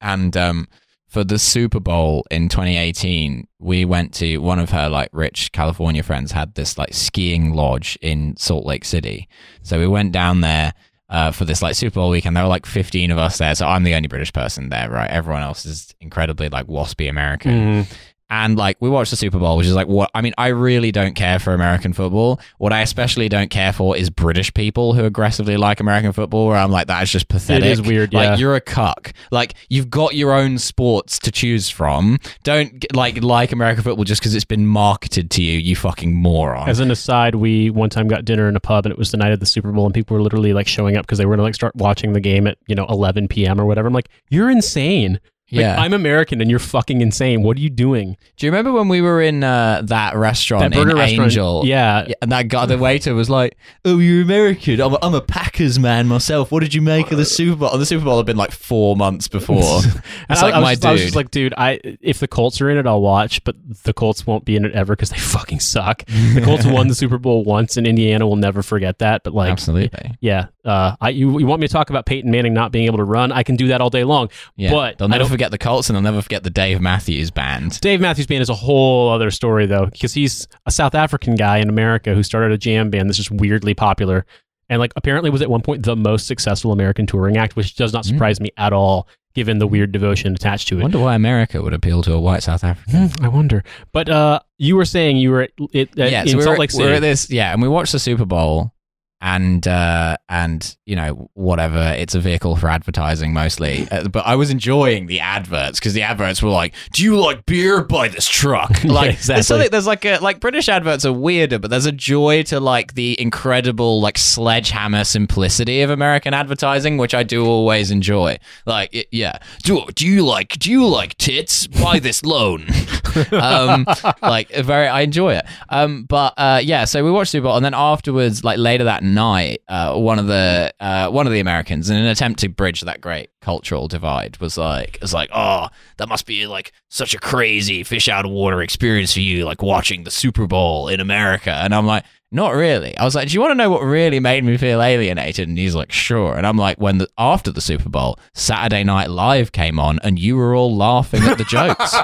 and um, for the Super Bowl in 2018, we went to one of her like rich California friends had this like skiing lodge in Salt Lake City, so we went down there uh, for this like Super Bowl weekend. There were like 15 of us there, so I'm the only British person there, right? Everyone else is incredibly like waspy American. Mm. And like we watched the Super Bowl, which is like what I mean. I really don't care for American football. What I especially don't care for is British people who aggressively like American football. Where I'm like, that is just pathetic. is weird, Like yeah. you're a cuck. Like you've got your own sports to choose from. Don't like like American football just because it's been marketed to you. You fucking moron. As an aside, we one time got dinner in a pub and it was the night of the Super Bowl and people were literally like showing up because they were gonna like start watching the game at, you know, 11 p.m. or whatever. I'm like, you're insane. Like, yeah. I'm American and you're fucking insane. What are you doing? Do you remember when we were in uh, that restaurant That burger in restaurant. Angel? Yeah. Yeah, and that guy, the waiter, was like, "Oh, you're American. I'm a, I'm a Packers man myself. What did you make of the Super Bowl?" And the Super Bowl had been like four months before. It's I, like I was my just, I was just dude. like, dude, I if the Colts are in it, I'll watch, but the Colts won't be in it ever because they fucking suck. The Colts won the Super Bowl once, and Indiana will never forget that. But like, Absolutely. yeah, uh, I you, you want me to talk about Peyton Manning not being able to run? I can do that all day long. Yeah. But they'll never forget the Colts, and they'll never forget the Dave Matthews Band. Dave Matthews Band is a whole other story though, because he's a South African guy in America who started a jam band that's just weirdly popular, and like apparently was at one point the most successful American touring act, which does not Mm. surprise me at all, given the weird devotion attached to it. I wonder why America would appeal to a white South African. Hmm, I wonder. But uh, you were saying you were at, it, at, yeah, in so we Salt were, Lake we City. at this, yeah, and we watched the Super Bowl, and uh, and you know whatever, it's a vehicle for advertising mostly. Uh, but I was enjoying the adverts because the adverts were like, "Do you like beer? Buy this truck." Yeah, Like exactly. there's something there's like a like British adverts are weirder, but there's a joy to like the incredible like sledgehammer simplicity of American advertising, which I do always enjoy. Like it, yeah, do do you like do you like tits? Buy this loan. um, like very, I enjoy it. Um, but uh, yeah, so we watched Super Bowl, and then afterwards, like later that night, uh, one of the uh, one of the Americans, in an attempt to bridge that great cultural divide, was like, was like, oh, that must be like such a crazy fish out of water experience for you, like watching the Super Bowl in America, and I'm like. Not really. I was like, "Do you want to know what really made me feel alienated?" And he's like, "Sure." And I'm like, "When the, after the Super Bowl, Saturday Night Live came on, and you were all laughing at the jokes."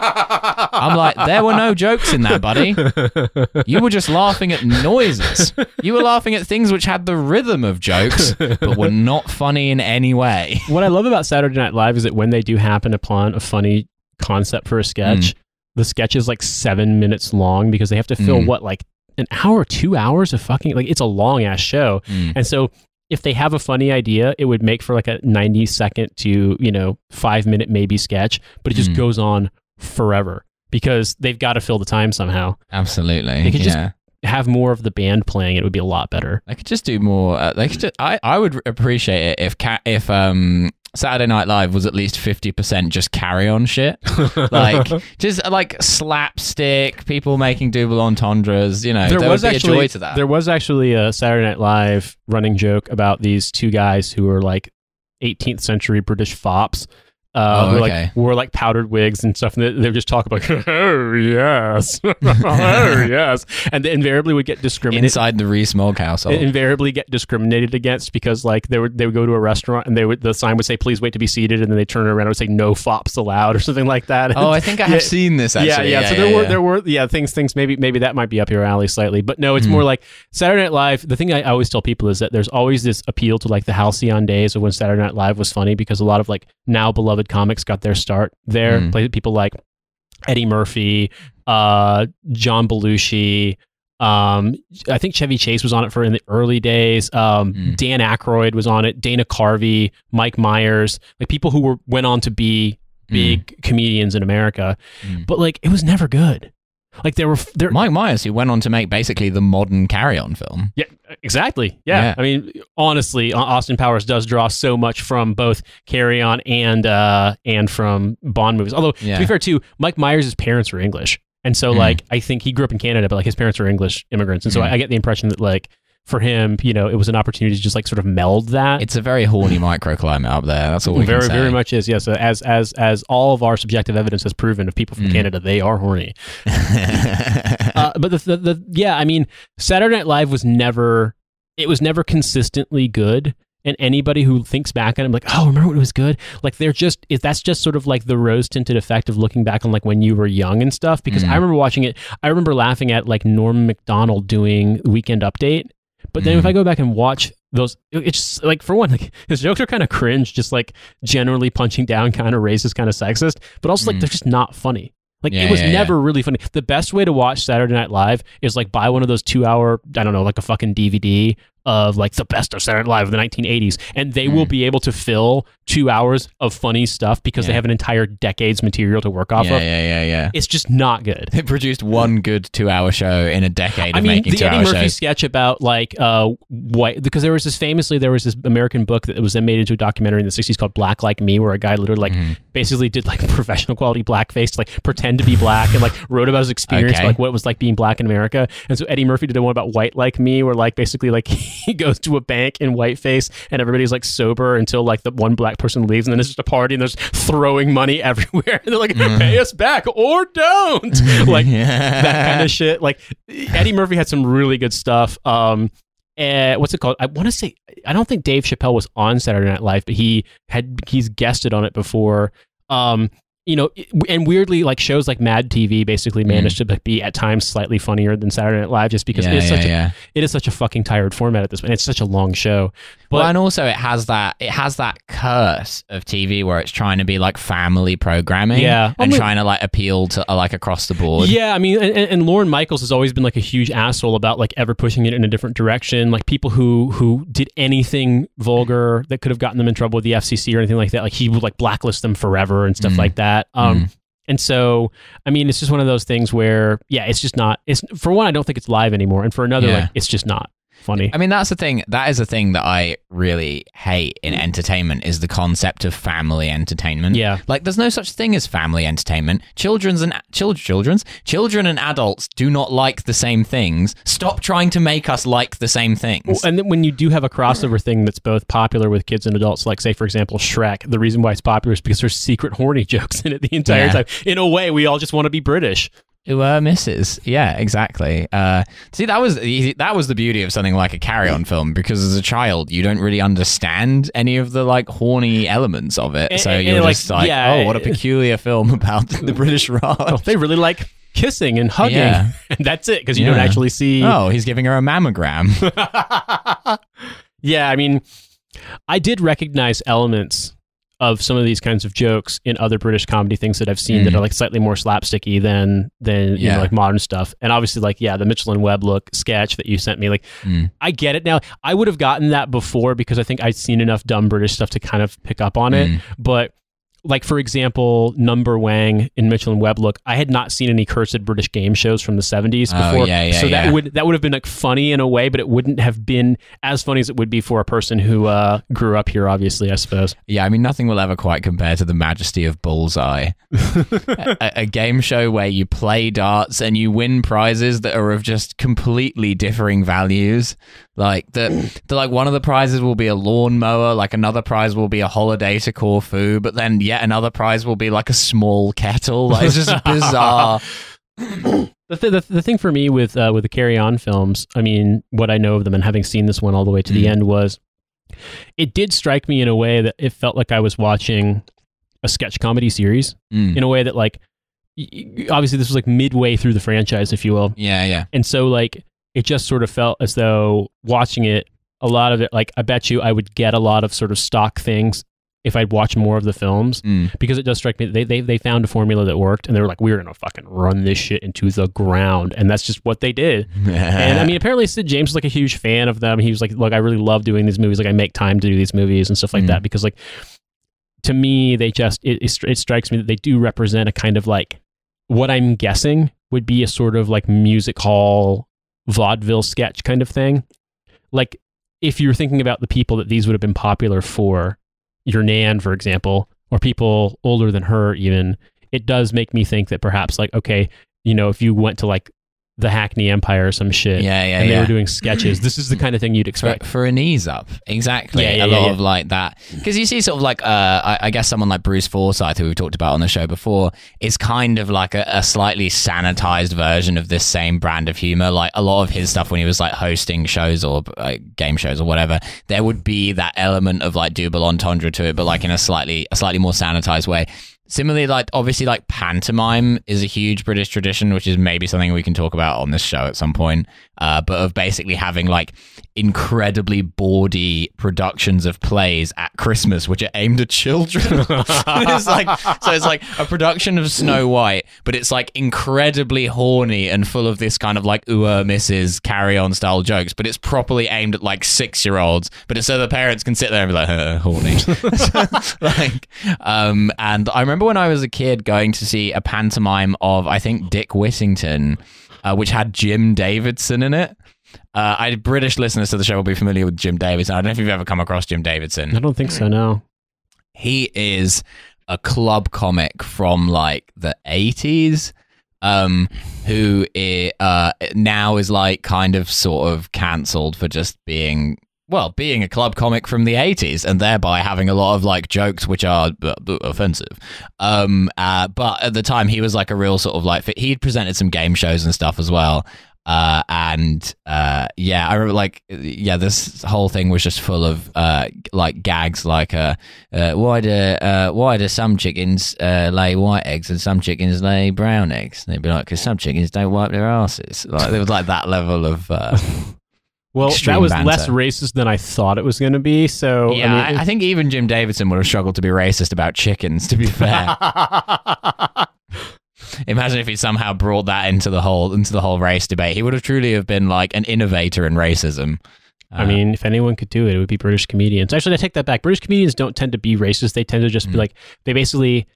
I'm like, "There were no jokes in that, buddy. You were just laughing at noises. You were laughing at things which had the rhythm of jokes, but were not funny in any way." what I love about Saturday Night Live is that when they do happen upon a funny concept for a sketch, Mm. the sketch is like seven minutes long because they have to fill Mm. what like an hour, two hours of fucking like it's a long ass show, Mm. and so if they have a funny idea, it would make for like a ninety second to you know five minute maybe sketch, but it just Mm. goes on forever because they've got to fill the time somehow. Absolutely. They could just- yeah. Have more of the band playing, it would be a lot better. They could just do more. Uh, they could. Just, I I would appreciate it if ca- if um Saturday Night Live was at least fifty percent just carry on shit, like just like slapstick people making double entendres. You know, there there was actually a joy to that. there was actually a Saturday Night Live running joke about these two guys who were like 18th century British fops. Uh, Oh, who okay. like wore like powdered wigs and stuff, and they, they would just talk about, oh yes, oh yes, and they invariably would get discriminated. Inside the Rees-Mogg household. Invariably get discriminated against because like they would they would go to a restaurant and they would the sign would say please wait to be seated and then they turn around and would say no fops allowed or something like that. oh, I think I have Yeah. seen this. Yeah, Actually. yeah, So there were yeah. there were yeah things things maybe maybe that might be up your alley slightly, but no, it's Mhm. more like Saturday Night Live. The thing I always tell people is that there's always this appeal to like the halcyon days of when Saturday Night Live was funny because a lot of like now beloved comics got their start there. Play people like Eddie Murphy, uh, John Belushi. Um, I think Chevy Chase was on it for in the early days. Um, Mm. Dan Aykroyd was on it. Dana Carvey, Mike Myers, like people who were went on to be big comedians in America Mm. but like it was never good. Like there were there Mike Myers, who went on to make basically the modern Carry On film. yeah exactly yeah. Yeah. I mean honestly Austin Powers does draw so much from both Carry On and uh and from Bond movies. Although to be fair too, Mike Myers' parents were English, and so Mm. like I think he grew up in Canada, but like his parents were English immigrants, and so Mm. I, I get the impression that like for him, you know, it was an opportunity to just like sort of meld that. It's a very horny microclimate up there. That's all we very can say. very much is yes as as as all of our subjective evidence has proven of people from Mm. Canada they are horny uh, but the, the the yeah, I mean, Saturday Night Live was never it was never consistently good. And anybody who thinks back on it, like, oh, remember when it was good? Like, they're just is that's just sort of like the rose tinted effect of looking back on like when you were young and stuff. Because Mm. I remember watching it, I remember laughing at like Norm Macdonald doing Weekend Update. But then if Mm. I go back and watch those, it's just, like for one, like his jokes are kind of cringe, just like generally punching down, kind of racist, kind of sexist. But also like Mm. they're just not funny. Like Yeah, it was yeah, yeah. never really funny. The best way to watch Saturday Night Live is like buy one of those two hour, I don't know, like a fucking DVD of like the best of Saturday Night Live of the 1980s, and they will Mm. be able to fill two hours of funny stuff because they have an entire decade's material to work off yeah, of. yeah, yeah, yeah. It's just not good. They produced one good two-hour show in a decade of I mean, making the Eddie Murphy shows. sketch about like uh white because there was this famously there was this American book that was then made into a documentary in the 60s called Black Like Me where a guy literally like Mhm. basically did like professional quality blackface to like pretend to be black and like wrote about his experience Okay. like what it was like being black in America. And so Eddie Murphy did the one about white like me where like basically like he goes to a bank in whiteface and everybody's like sober until like the one black person leaves and then it's just a party and there's throwing money everywhere and they're like Mhm. pay us back or don't like yeah. that kind of shit. Like Eddie Murphy had some really good stuff. Um, uh, what's it called? I want to say I don't think Dave Chappelle was on Saturday Night Live, but he had he's guested on it before. Um, you know, and weirdly, like shows like Mad TV basically Mm. managed to be at times slightly funnier than Saturday Night Live, just because yeah, it is yeah, such a it is such a fucking tired format at this point. It's such a long show. But well, and also it has that it has that curse of TV where it's trying to be like family programming, Yeah. and I mean- trying to like appeal to uh, like across the board. Yeah, I mean, and, and Lorne Michaels has always been like a huge asshole about like ever pushing it in a different direction. Like people who who did anything vulgar that could have gotten them in trouble with the FCC or anything like that, like he would like blacklist them forever and stuff Mm. like that. Um, Mm. and so I mean, it's just one of those things where yeah, it's just not. It's for one, I don't think it's live anymore, and for another, Yeah. like it's just not funny. I mean, that's the thing. That is the thing that I really hate in entertainment is the concept of family entertainment. Yeah. like there's no such thing as family entertainment. Children's and chil- children's children and adults do not like the same things. Stop trying to make us like the same things. Well, and then when you do have a crossover thing that's both popular with kids and adults, like say for example Shrek, the reason why it's popular is because there's secret horny jokes in it the entire Yeah. time. In a way, we all just want to be British. Who uh, misses? Yeah, exactly. Uh, see, that was that was the beauty of something like a carry-on film because as a child, you don't really understand any of the like horny elements of it. And- so and- you're and, just like, yeah, oh, what a peculiar film about the British Raj. they really like kissing and hugging, Yeah. and that's it because you don't actually see. Oh, he's giving her a mammogram. yeah, I mean, I did recognize elements of some of these kinds of jokes in other British comedy things that I've seen that Mm. are like slightly more slapsticky than than you know like modern stuff. And obviously like yeah, the Mitchell and Webb look sketch that you sent me like Mm. I get it now. I would have gotten that before because I think I'd seen enough dumb British stuff to kind of pick up on it. Mm. But like for example, Number Wang in Mitchell and Webb look, I had not seen any cursed British game shows from the seventies before, Oh, before. yeah, yeah, so that would that would have been like funny in a way, but it wouldn't have been as funny as it would be for a person who uh, grew up here. Obviously, I suppose. Yeah, I mean, nothing will ever quite compare to the majesty of Bullseye, a, a game show where you play darts and you win prizes that are of just completely differing values. Like the, the like one of the prizes will be a lawnmower, like another prize will be a holiday to Corfu, but then yet another prize will be like a small kettle. Like, it's just bizarre. The, th- the, the thing for me with uh, with the Carry On films, I mean, what I know of them and having seen this one all the way to the Mm. end was, it did strike me in a way that it felt like I was watching a sketch comedy series Mm. in a way that like, y- y- obviously this was like midway through the franchise, if you will, Yeah, yeah. and so like it just sort of felt as though watching it, a lot of it, like I bet you I would get a lot of sort of stock things if I'd watch more of the films Mm. because it does strike me they, they they found a formula that worked and they were like we're gonna fucking run this shit into the ground. And that's just what they did. And I mean apparently Sid James was like a huge fan of them. He was like look I really love doing these movies. Like I make time to do these movies and stuff like Mm. that. Because like to me they just it, it, it strikes me that they do represent a kind of like what I'm guessing would be a sort of like music hall vaudeville sketch kind of thing. Like if you're thinking about the people that these would have been popular for your nan for example or people older than her even it does make me think that perhaps like okay you know if you went to like the hackney empire or some shit. Yeah, yeah, and they yeah. were doing sketches. This is the kind of thing you'd expect. for an ease up. Exactly. Yeah, yeah, a yeah, lot of like that. Because you see sort of like uh I, I guess someone like bruce forsyth who we've talked about on the show before is kind of like a, a slightly sanitized version of this same brand of humor. Like a lot of his stuff when he was like hosting shows or uh, game shows or whatever there would be that element of like double entendre to it but like in a slightly a slightly more sanitized way Similarly, like obviously, like pantomime is a huge British tradition, which is maybe something we can talk about on this show at some point. Uh, but of basically having like incredibly bawdy productions of plays at Christmas, which are aimed at children. it's like so, it's like a production of Snow White, but it's like incredibly horny and full of this kind of like ooh Mrs. Carry On style jokes. But it's properly aimed at like six year olds. But it's so the parents can sit there and be like, uh, horny. like, um, and I remember when I was a kid going to see a pantomime of I think Dick Whittington, uh, which had Jim Davidson in it. Uh, I British listeners to the show will be familiar with Jim Davidson. I don't know if you've ever come across Jim Davidson I don't think so no he is a club comic from like the 80s um who uh now is like kind of sort of cancelled for just being well being a club comic from the 80s and thereby having a lot of like jokes which are uh, offensive um uh but at the time he was like a real sort of like he'd presented some game shows and stuff as well uh, and uh, yeah, I remember like yeah, this whole thing was just full of uh, like gags, like uh, why do why do some chickens lay white eggs and some chickens lay brown eggs? And they'd be like, because some chickens don't wipe their asses. Like it was like that level of well Extreme that was banter. less racist than I thought it was going to be so yeah. I mean, I, I think even Jim Davidson would have struggled to be racist about chickens. To be fair, imagine if he somehow brought that into the whole into the whole race debate. He would have truly have been like an innovator in racism. I Uh, mean, if anyone could do it, it would be British comedians. Actually, I take that back. British comedians don't tend to be racist. They tend to just be Mm. like, they basically,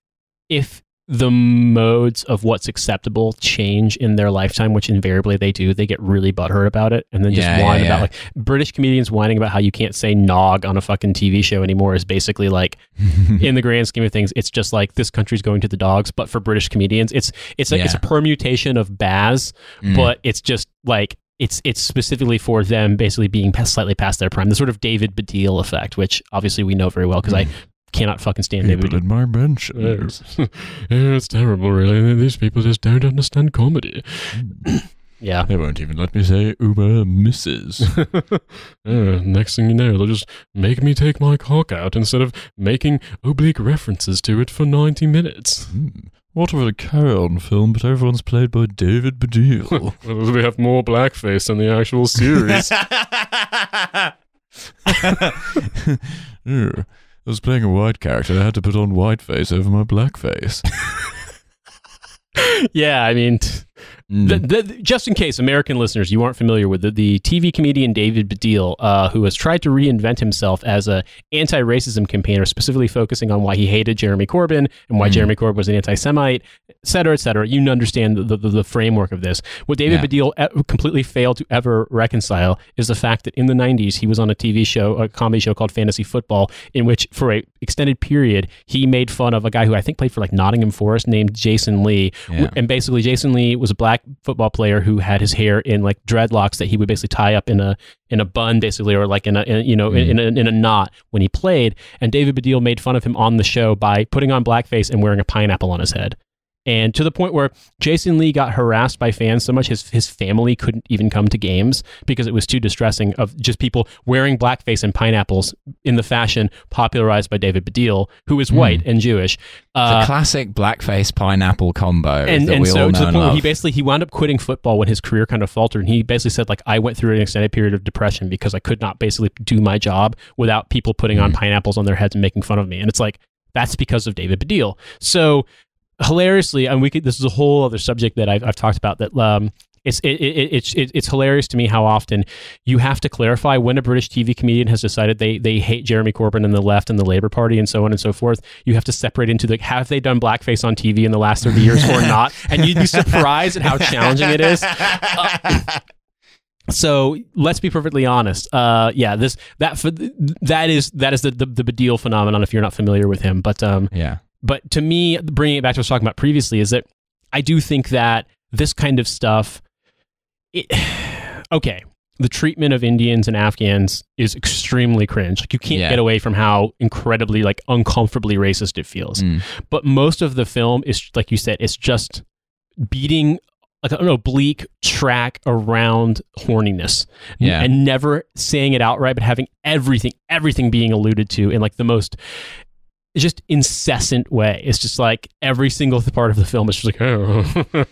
if the modes of what's acceptable change in their lifetime, which invariably they do, they get really butthurt about it and then just Yeah, yeah, whine yeah. about like British comedians whining about how you can't say nog on a fucking TV show anymore is basically like, in the grand scheme of things, it's just like this country's going to the dogs. But for British comedians, it's it's like it's a permutation of Baz, Mm. but it's just like it's it's specifically for them basically being past, slightly past their prime. The sort of David Baddiel effect, which obviously we know very well because I cannot fucking stand David. People Baddiel. in my yeah, it's terrible, really. These people just don't understand comedy. yeah. They won't even let me say Uber Mrs. Next thing you know, they'll just make me take my cock out instead of making oblique references to it for 90 minutes. Hmm. What of a carry-on film, but everyone's played by David Baddiel. Well, we have more blackface in the actual series. Yeah. I was playing a white character. I had to put on white face over my black face. yeah, I mean. The, the, just in case American listeners you aren't familiar with the, the TV comedian David Baddiel, uh, who has tried to reinvent himself as a anti-racism campaigner, specifically focusing on why he hated Jeremy Corbyn and why Mm. Jeremy Corbyn was an anti-Semite, et cetera, et cetera. You understand the, the, the framework of this. What David Yeah. Baddiel e- completely failed to ever reconcile is the fact that in the 90s he was on a TV show, a comedy show called Fantasy Football, in which for a extended period he made fun of a guy who I think played for like Nottingham Forest named Jason Lee, Yeah. and basically Jason Lee was a black football player who had his hair in like dreadlocks that he would basically tie up in a in a bun basically or like in a in, you know in, mm. in, a, in a knot when he played. And David Baddiel made fun of him on the show by putting on blackface and wearing a pineapple on his head and to the point where Jason Lee got harassed by fans so much his his family couldn't even come to games because it was too distressing of just people wearing blackface and pineapples in the fashion popularized by David Baddiel who is white and Jewish. The uh, classic blackface pineapple combo and, and so to the point where he basically he wound up quitting football when his career kind of faltered. And he basically said like i went through an extended period of depression because i could not basically do my job without people putting on Mm. pineapples on their heads and making fun of me. And it's like that's because of david baddiel so hilariously and we could this is a whole other subject that i've, I've talked about that um it's it, it, it's it, it's hilarious to me how often you have to clarify when a British TV comedian has decided they they hate Jeremy Corbyn and the left and the Labour Party and so on and so forth. You have to separate into the have they done blackface on TV in the last thirty years or not, and you'd be surprised at how challenging it is. So let's be perfectly honest. Uh, yeah, this that that is that is the the, the Baddiel phenomenon. If you're not familiar with him, but um, yeah. But to me, bringing it back to what I was talking about previously, is that I do think that this kind of stuff, it, okay, the treatment of Indians and Afghans is extremely cringe. Like you can't Yeah. get away from how incredibly, like, uncomfortably racist it feels. Mm. But most of the film is, like you said, it's just beating like an oblique track around horniness Yeah. and never saying it outright, but having everything, everything being alluded to in like the most just incessant way. It's just like every single part of the film is just like, oh,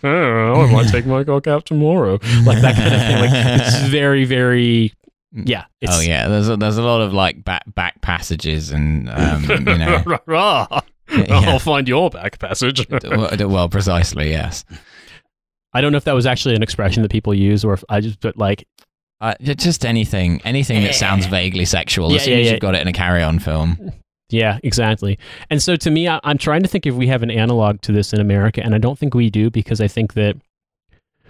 I might take my cock out tomorrow, like that kind of thing. Like it's very, very, yeah. It's, oh yeah, there's a, there's a lot of like back back passages and um, you know, yeah. I'll find your back passage. well, well, precisely, yes. I don't know if that was actually an expression that people use or if I just, but like, Uh, just anything, anything that sounds vaguely sexual. Yeah, as soon yeah, as yeah. you've got it in a carry-on film, Yeah, exactly. And so to me, I, I'm trying to think if we have an analog to this in America, and I don't think we do because I think that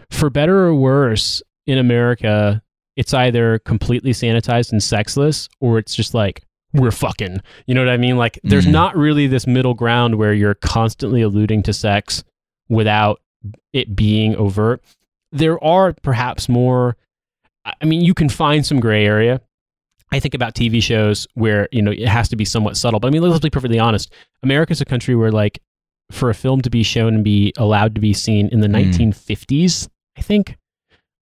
for better or worse, in America, it's either completely sanitized and sexless, or it's just like we're fucking. You know what I mean? Like there's Mhm. not really this middle ground where you're constantly alluding to sex without it being overt. There are perhaps more. I mean, you can find some gray area. I think about TV shows where you know it has to be somewhat subtle. But I mean, let's be perfectly honest. America's a country where, like, for a film to be shown and be allowed to be seen in the Mm. 1950s, I think,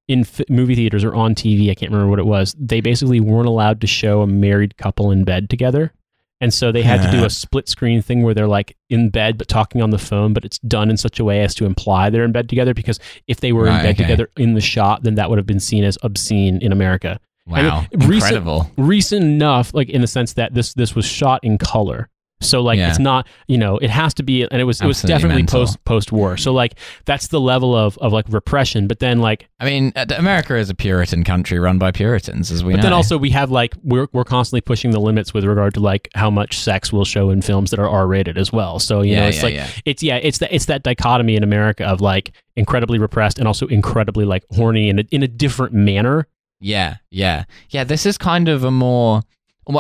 in f- movie theaters or on TV, I can't remember what it was. They basically weren't allowed to show a married couple in bed together. And so they had to do a split screen thing where they're like in bed but talking on the phone, but it's done in such a way as to imply they're in bed together because if they were in bed okay. together in the shot, then that would have been seen as obscene in America wow, recent- incredible. recent enough, like in the sense that this this was shot in color. So like Yeah. it's not you know it has to be and it was it was definitely mental. post post war. So like that's the level of of like repression. But then like I mean, uh, America is a Puritan country run by Puritans, as we but know. then also we have like we're we're constantly pushing the limits with regard to like how much sex we'll show in films that are R rated as well. So you yeah, know it's yeah, like it's yeah it's that it's that dichotomy in America of like incredibly repressed and also incredibly like horny in a, in a different manner. Yeah, yeah, yeah. This is kind of a more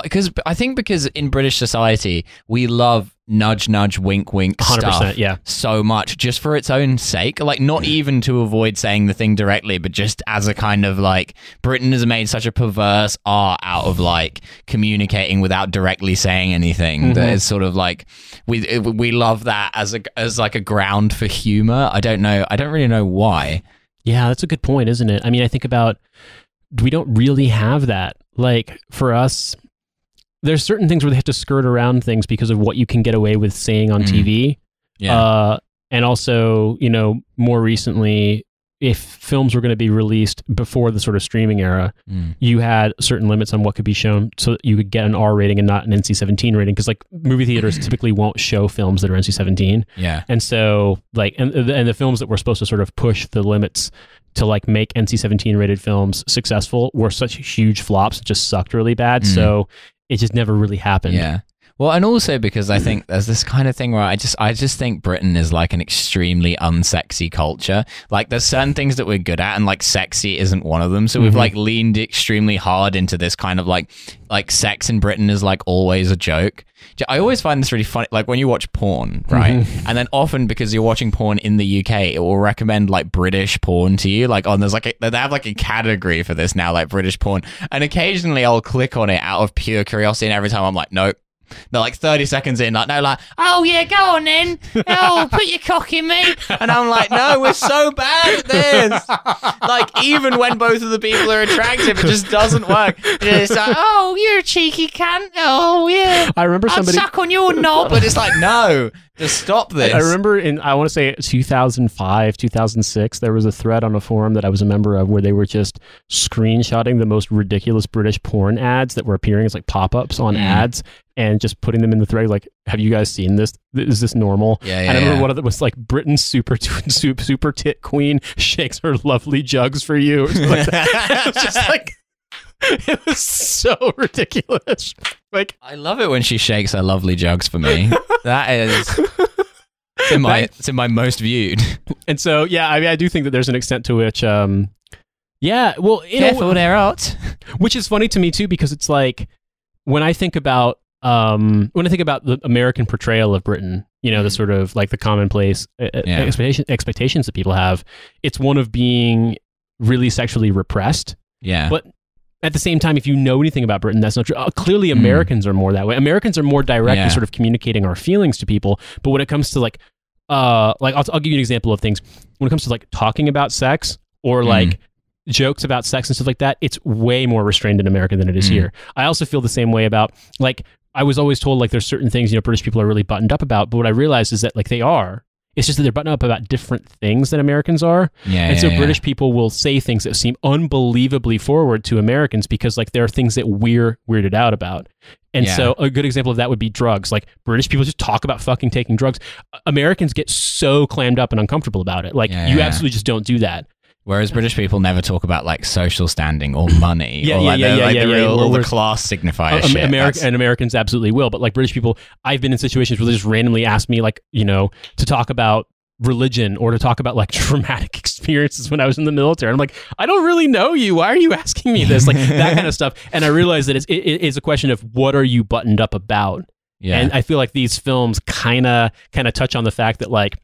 because I think because in British society we love nudge, nudge, wink, wink 100%, stuff yeah. so much just for its own sake. Like not even to avoid saying the thing directly, but just as a kind of like Britain has made such a perverse art out of like communicating without directly saying anything. That Mhm. is sort of like we we love that as a as like a ground for humor. I don't know. I don't really know why. Yeah, that's a good point, isn't it? I mean, I think about we don't really have that. Like for us, there's certain things where they have to skirt around things because of what you can get away with saying on Mm. TV. Yeah. Uh, and also, you know, more recently, if films were going to be released before the sort of streaming era, Mm. you had certain limits on what could be shown so that you could get an R rating and not an NC 17 rating. Because like movie theaters typically won't show films that are NC 17. Yeah. And so, like, and, and the films that were supposed to sort of push the limits to like make NC 17 rated films successful were such huge flops, just sucked really bad. Mm. So it just never really happened. Yeah. Well, and also because I think there's this kind of thing where I just I just think Britain is like an extremely unsexy culture. Like there's certain things that we're good at and like sexy isn't one of them. So we've Mhm. like leaned extremely hard into this kind of like like sex in Britain is like always a joke. I always find this really funny like when you watch porn, right? And then often because you're watching porn in the UK, it will recommend like British porn to you. Like on there's like a, they have like a category for this now like British porn. And occasionally I'll click on it out of pure curiosity and every time I'm like nope they're like 30 seconds in, like, no, like, oh, yeah, go on then. Oh, put your cock in me. And I'm like, no, we're so bad at this. Like, even when both of the people are attractive, it just doesn't work. It's like, oh, you're a cheeky cunt. Oh, yeah. I remember somebody. I'd somebody. suck on your knob. But it's like, no, just stop this. I remember in I want to say 2005, 2006, there was a thread on a forum that I was a member of where they were just screenshotting the most ridiculous British porn ads that were appearing as like pop-ups on Mm. ads and just putting them in the thread like, have you guys seen this? Is this normal? Yeah, And yeah, I remember yeah. one of them was like Britain's super super super tit queen shakes her lovely jugs for you. Or something like that. it was just like it was so ridiculous. Like I love it when she shakes her lovely jugs for me. that is. It's in my, it's in my most viewed. and so yeah, I mean I do think that there's an extent to which um yeah, well, you know, Careful, they're hot. which is funny to me too because it's like when I think about um when I think about the American portrayal of Britain, you know, the Mhm. sort of like the commonplace uh, uh, Yeah. expectation, expectations that people have, it's one of being really sexually repressed. Yeah. But at the same time, if you know anything about Britain, that's not true. Uh, clearly, Mm. Americans are more that way. Americans are more direct Yeah. in sort of communicating our feelings to people. But when it comes to like, uh, like I'll, I'll give you an example of things. When it comes to like talking about sex or Mm. like jokes about sex and stuff like that, it's way more restrained in America than it is Mm. here. I also feel the same way about like I was always told like there's certain things you know British people are really buttoned up about, but what I realized is that like they are. It's just that they're buttoned up about different things than Americans are. yeah. And so yeah, yeah. British people will say things that seem unbelievably forward to Americans because like there are things that we're weirded out about. And Yeah. so a good example of that would be drugs. Like British people just talk about fucking taking drugs. Americans get so clammed up and uncomfortable about it. Like Yeah, you yeah. absolutely just don't do that. Whereas British people never talk about like social standing or money Yeah, or yeah, like, yeah, the, yeah, like yeah, the yeah. real all the class signifier Uh, shit. Ameri- and Americans absolutely will. But like British people, I've been in situations where they just randomly ask me like, you know, to talk about religion or to talk about like traumatic experiences when I was in the military. I'm like, I don't really know you. Why are you asking me this? Like that kind of stuff. And I realized that it's, it, it's a question of what are you buttoned up about? yeah. And I feel like these films kind of kind of touch on the fact that like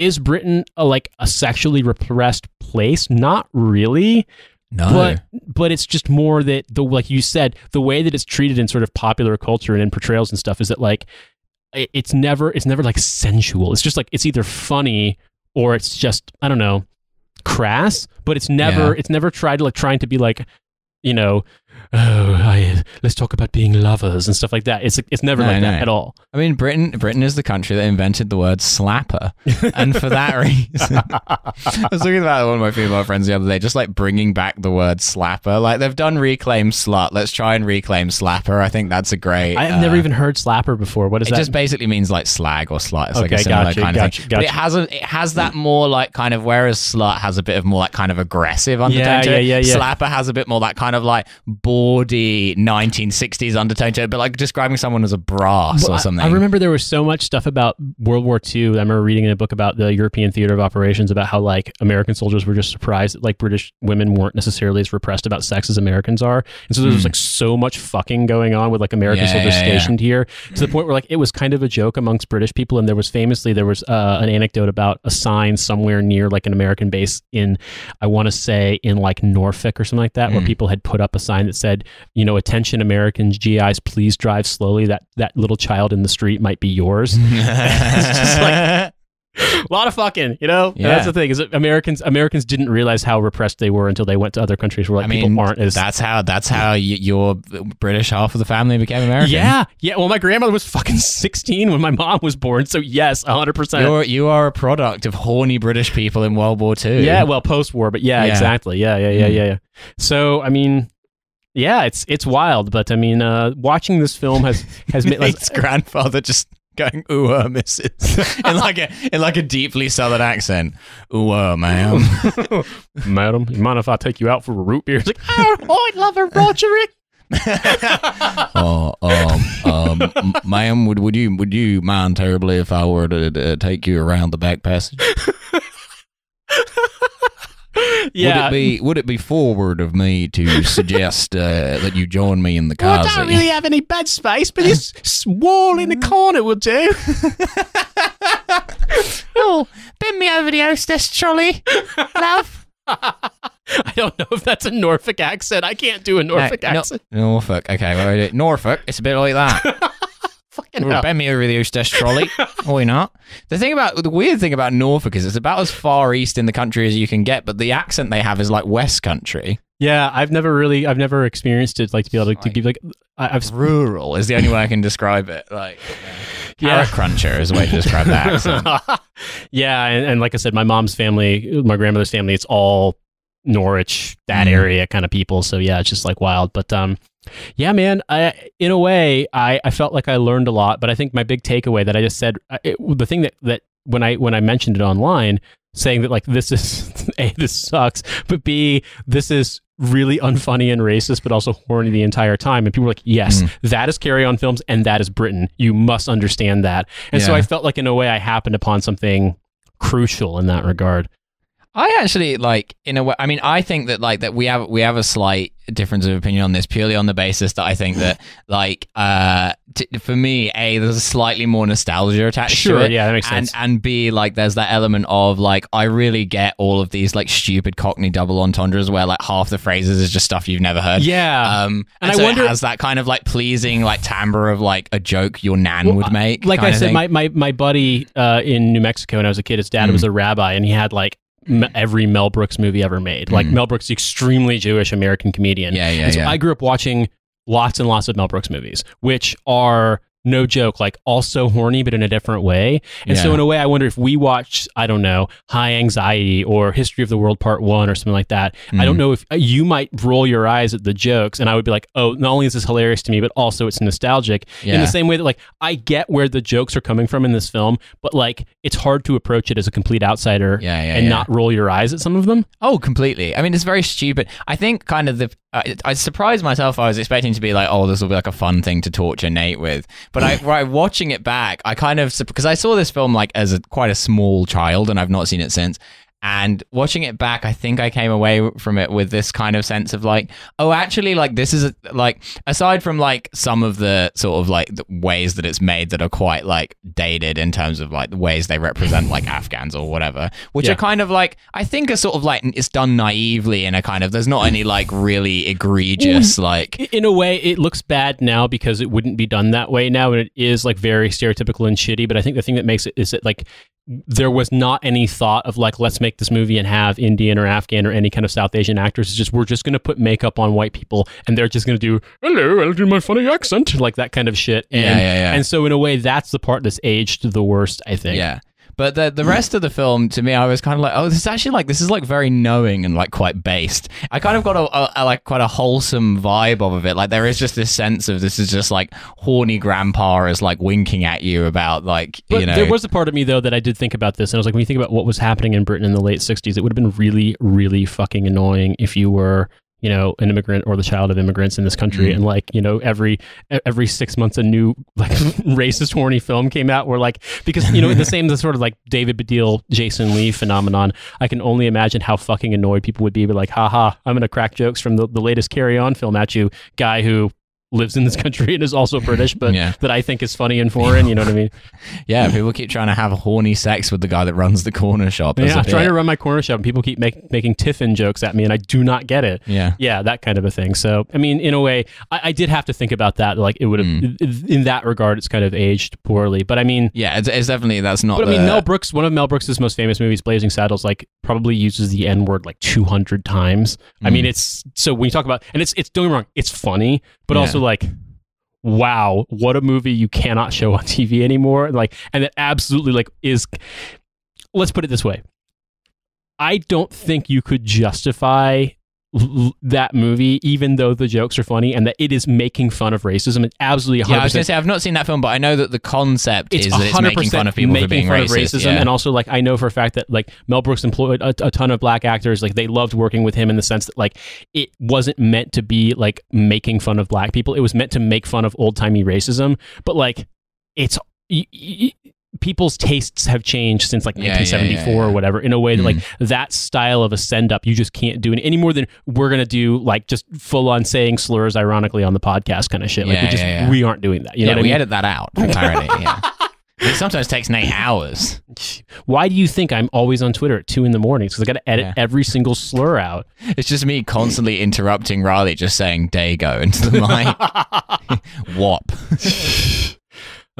is Britain a, like a sexually repressed place? Not really, no. but but it's just more that the like you said the way that it's treated in sort of popular culture and in portrayals and stuff is that like it, it's never it's never like sensual. It's just like it's either funny or it's just I don't know crass, but it's never Yeah. it's never tried to like trying to be like you know oh I, let's talk about being lovers and stuff like that. It's it's never No, like that at all. I mean, Britain Britain is the country that invented the word slapper, and for that reason, I was talking about one of my female friends the other day, just like bringing back the word slapper. Like they've done reclaim slut. Let's try and reclaim slapper. I think that's a great. I have uh, never even heard slapper before. What is It that? It just basically means like slag or slut. It's like a similar gotcha, kind of gotcha, thing. But it has a, it has that more like kind of whereas slut has a bit of more like kind of aggressive undertone Yeah, to yeah, it. yeah, yeah. Slapper has a bit more that kind of like bawdy 1960s undertone to it, but like describing someone as a brass Well, or something. I, remember there was so much stuff about World War II. I remember reading in a book about the European theater of operations about how like American soldiers were just surprised that like British women weren't necessarily as repressed about sex as Americans are, and so there was Mm. like so much fucking going on with like American Yeah, soldiers yeah, yeah. stationed here to the point where like it was kind of a joke amongst British people. And there was famously there was uh, an anecdote about a sign somewhere near like an American base in I want to say in like Norfolk or something like that, where Mm. people had put up a sign that said, you know, attention Americans, GIs, please drive slowly. That that little child in the street might be yours. it's just like- a lot of fucking, you know. Yeah. that's the thing is Americans Americans didn't realize how repressed they were until they went to other countries where like I mean, people aren't as that's how that's how y- your British half of the family became American. Yeah, yeah. Well, my grandmother was fucking sixteen when my mom was born, so yes, hundred percent. You're you are a product of horny British people in World War II. Yeah, well, post war, but yeah, Yeah. exactly. Yeah, yeah, yeah, Mm. yeah, yeah. So, I mean, yeah, it's it's wild, but I mean, uh, watching this film has has made like, grandfather just going ooh uh, missus in like a in like a deeply southern accent. Ooh uh, ma'am. madam, you mind if I take you out for a root beer? It's like, oh, I'd love a Roderick. oh, um, um, ma'am, would would you would you mind terribly if I were to uh, take you around the back passage? Yeah. Would it be would it be forward of me to suggest uh, that you join me in the well, car I don't really have any bed space, but this wall in the corner will do. Oh, bend me over the hostess trolley, love. I don't know if that's a Norfolk accent. I can't do a Norfolk No, no- accent. Norfolk. Okay, well, Norfolk. It's a bit like that. Fucking Well, hell. bend me over the hostess trolley. Why not? The thing about the weird thing about Norfolk is it's about as far east in the country as you can get, but the accent they have is like West Country. Yeah, I've never really, I've never experienced it. Like to be able to, to be like, I, I've Rural is the only way I can describe it. Like Yeah. carrot cruncher is a way to describe that accent. yeah, and, and like I said, my mom's family, my grandmother's family, it's all Norwich, that Mm. area kind of people. So yeah, it's just like wild. But um, yeah, man, I in a way, I, I felt like I learned a lot. But I think my big takeaway that I just said, it, the thing that that when I when I mentioned it online, saying that like this is a this sucks, but b this is really unfunny and racist, but also horny the entire time. And people were like, yes, Mm. that is Carry On Films, and that is Britain. You must understand that. And so I felt like in a way I happened upon something crucial in that regard. I actually like in a way. I mean, I think that like that we have we have a slight difference of opinion on this purely on the basis that I think that like uh t- for me, a there's a slightly more nostalgia attached Sure, to it. yeah, that makes and sense. and b like there's that element of like I really get all of these like stupid Cockney double entendres where like half the phrases is just stuff you've never heard. Yeah. Um, And and, I so wonder- it has that kind of like pleasing like timbre of like a joke your nan would make. like I said, my, my, my buddy uh, in New Mexico when I was a kid, his dad Mm. was a rabbi, and he had like every Mel Brooks movie ever made. Like Mm. Mel Brooks, extremely Jewish American comedian. yeah, yeah, and so yeah. I grew up watching lots and lots of Mel Brooks movies, which are no joke, like also horny, but in a different way. And so, in a way, I wonder if we watch, I don't know, High Anxiety or History of the World Part One or something like that. I don't Mm. know if uh, you might roll your eyes at the jokes, and I would be like, oh, not only is this hilarious to me, but also it's nostalgic. In the same way that, like, I get where the jokes are coming from in this film, but like, it's hard to approach it as a complete outsider Yeah, yeah, and yeah. not roll your eyes at some of them. Oh, completely. I mean, it's very stupid. I think kind of the. Uh, I surprised myself. I was expecting to be like, oh, this will be like a fun thing to torture Nate with. But I, right, watching it back, I kind of because I saw this film like as a quite a small child, and I've not seen it since. And watching it back, I think I came away from it with this kind of sense of like, oh, actually, like this is a, like aside from like some of the sort of like the ways that it's made that are quite like dated in terms of like the ways they represent like Afghans or whatever, which Yeah. are kind of like I think are sort of like it's done naively in a kind of there's not any like really egregious like In a way, it looks bad now because it wouldn't be done that way now, and it is like very stereotypical and shitty. But I think the thing that makes it is that like there was not any thought of like let's make this movie and have Indian or Afghan or any kind of South Asian actors. It's just we're just going to put makeup on white people and they're just going to do hello, I'll do my funny accent like that kind of shit. And, Yeah, yeah, yeah. And so in a way, that's the part that's aged the worst. I think. yeah. But the the rest of the film, to me, I was kind of like, oh, this is actually like this is like very knowing and like quite based. I kind of got a, a, a like quite a wholesome vibe of it. Like there is just this sense of this is just like horny grandpa is like winking at you about like But you know there was a part of me though that I did think about this, and I was like, when you think about what was happening in Britain in the late '60s, it would have been really, really fucking annoying if you were, you know, an immigrant or the child of immigrants in this country, Mhm. and like, you know, every every six months a new like racist, horny film came out, where like because you know the same the sort of like David Baddiel, Jason Lee phenomenon. I can only imagine how fucking annoyed people would be, but like, haha, I'm gonna crack jokes from the, the latest Carry On film at you, guy who lives in this country and is also British, but Yeah. that I think is funny and foreign. You know what I mean? Yeah, people keep trying to have horny sex with the guy that runs the corner shop. yeah, I'm trying to run my corner shop, and people keep make, making Tiffin jokes at me, and I do not get it. Yeah. Yeah, that kind of a thing. So, I mean, in a way, I, I did have to think about that. Like, it would have, Mm. in that regard, it's kind of aged poorly. But I mean, Yeah, it's, it's definitely that's not. but I mean, Mel Brooks, one of Mel Brooks' most famous movies, Blazing Saddles, like probably uses the N word like 200 times. I Mm. mean, it's so when you talk about, and it's, it's, don't get me wrong, it's funny, but Yeah. also like, wow, what a movie you cannot show on TV anymore. Like, and that absolutely like is, let's put it this way. I don't think you could justify l- that movie, even though the jokes are funny and that it is making fun of racism. It's absolutely 100%. Yeah, I was gonna say I've not seen that film, but I know that the concept it's is that it's making fun of people for making being fun racist. of racism, yeah. and also like I know for a fact that like Mel Brooks employed a, a ton of black actors. Like they loved working with him in the sense that like it wasn't meant to be like making fun of black people. It was meant to make fun of old timey racism. But like it's. People's tastes have changed since like Yeah, yeah, yeah, 1974 yeah. or whatever in a way that like Mm. that style of a send up you just can't do it any more than we're gonna do like just full on saying slurs ironically on the podcast kind of shit like we just yeah, yeah. we aren't doing that you yeah, know we I mean? edit that out yeah. It sometimes takes Nate hours. Why do you think I'm always on Twitter at two in the morning? Because I got to edit Yeah. every single slur out. It's just me constantly interrupting Riley, just saying "Dago" into the mic. Wop.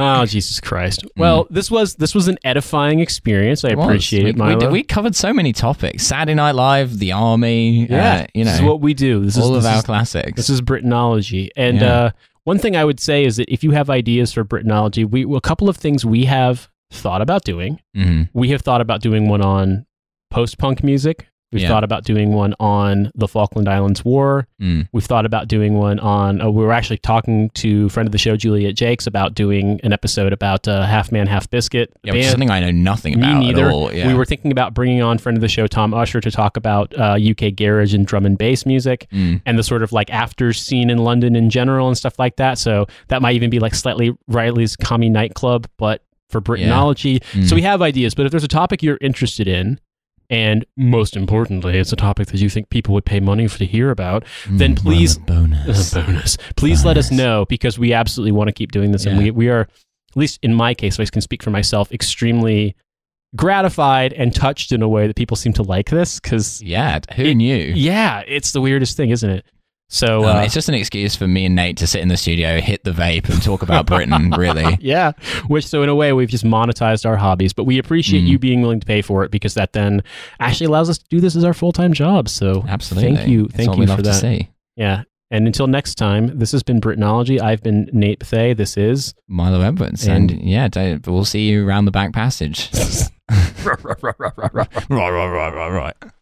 Oh Jesus Christ! Well, this was this was an edifying experience. I It was. appreciate we, it, we, Milo. did- we covered so many topics: Saturday Night Live, the army. yeah, uh, you know, this is what we do. This all is of this our is, classics. this is Britanology. And Yeah. uh, one thing I would say is that if you have ideas for Britanology, we a couple of things we have thought about doing. Mhm. We have thought about doing one on post punk music. We've Yeah. thought about doing one on the Falkland Islands War. Mm. We've thought about doing one on. Uh, we were actually talking to friend of the show Juliet Jacques about doing an episode about uh, Half Man Half Biscuit. Yeah, which is something I know nothing Me about neither. at all. Yeah. We were thinking about bringing on friend of the show Tom Usher to talk about uh, UK garage and drum and bass music Mm. and the sort of like after scene in London in general and stuff like that. So that might even be like slightly Riley's commie nightclub, but for Britanology. Mm. So we have ideas, but if there's a topic you're interested in, and most importantly, it's a topic that you think people would pay money for to hear about, then Mm, please well, a bonus. a bonus. Please let us know because we absolutely want to keep doing this, and we we are, at least in my case, if I can speak for myself, extremely gratified and touched in a way that people seem to like this because Yeah, who It- knew? yeah, it's the weirdest thing, isn't it? So Um, uh, it's just an excuse for me and Nate to sit in the studio, hit the vape, and talk about Britain. really, yeah, which so in a way we've just monetized our hobbies, but we appreciate Mm. you being willing to pay for it because that then actually allows us to do this as our full time job. So absolutely. thank you, thank you for that. Yeah. And until next time, this has been Britanology. I've been Nate Bethea. This is Milo Edwards, And- and, yeah, we'll see you around the back passage. right, right, right, right, right. right, right, right, right, right.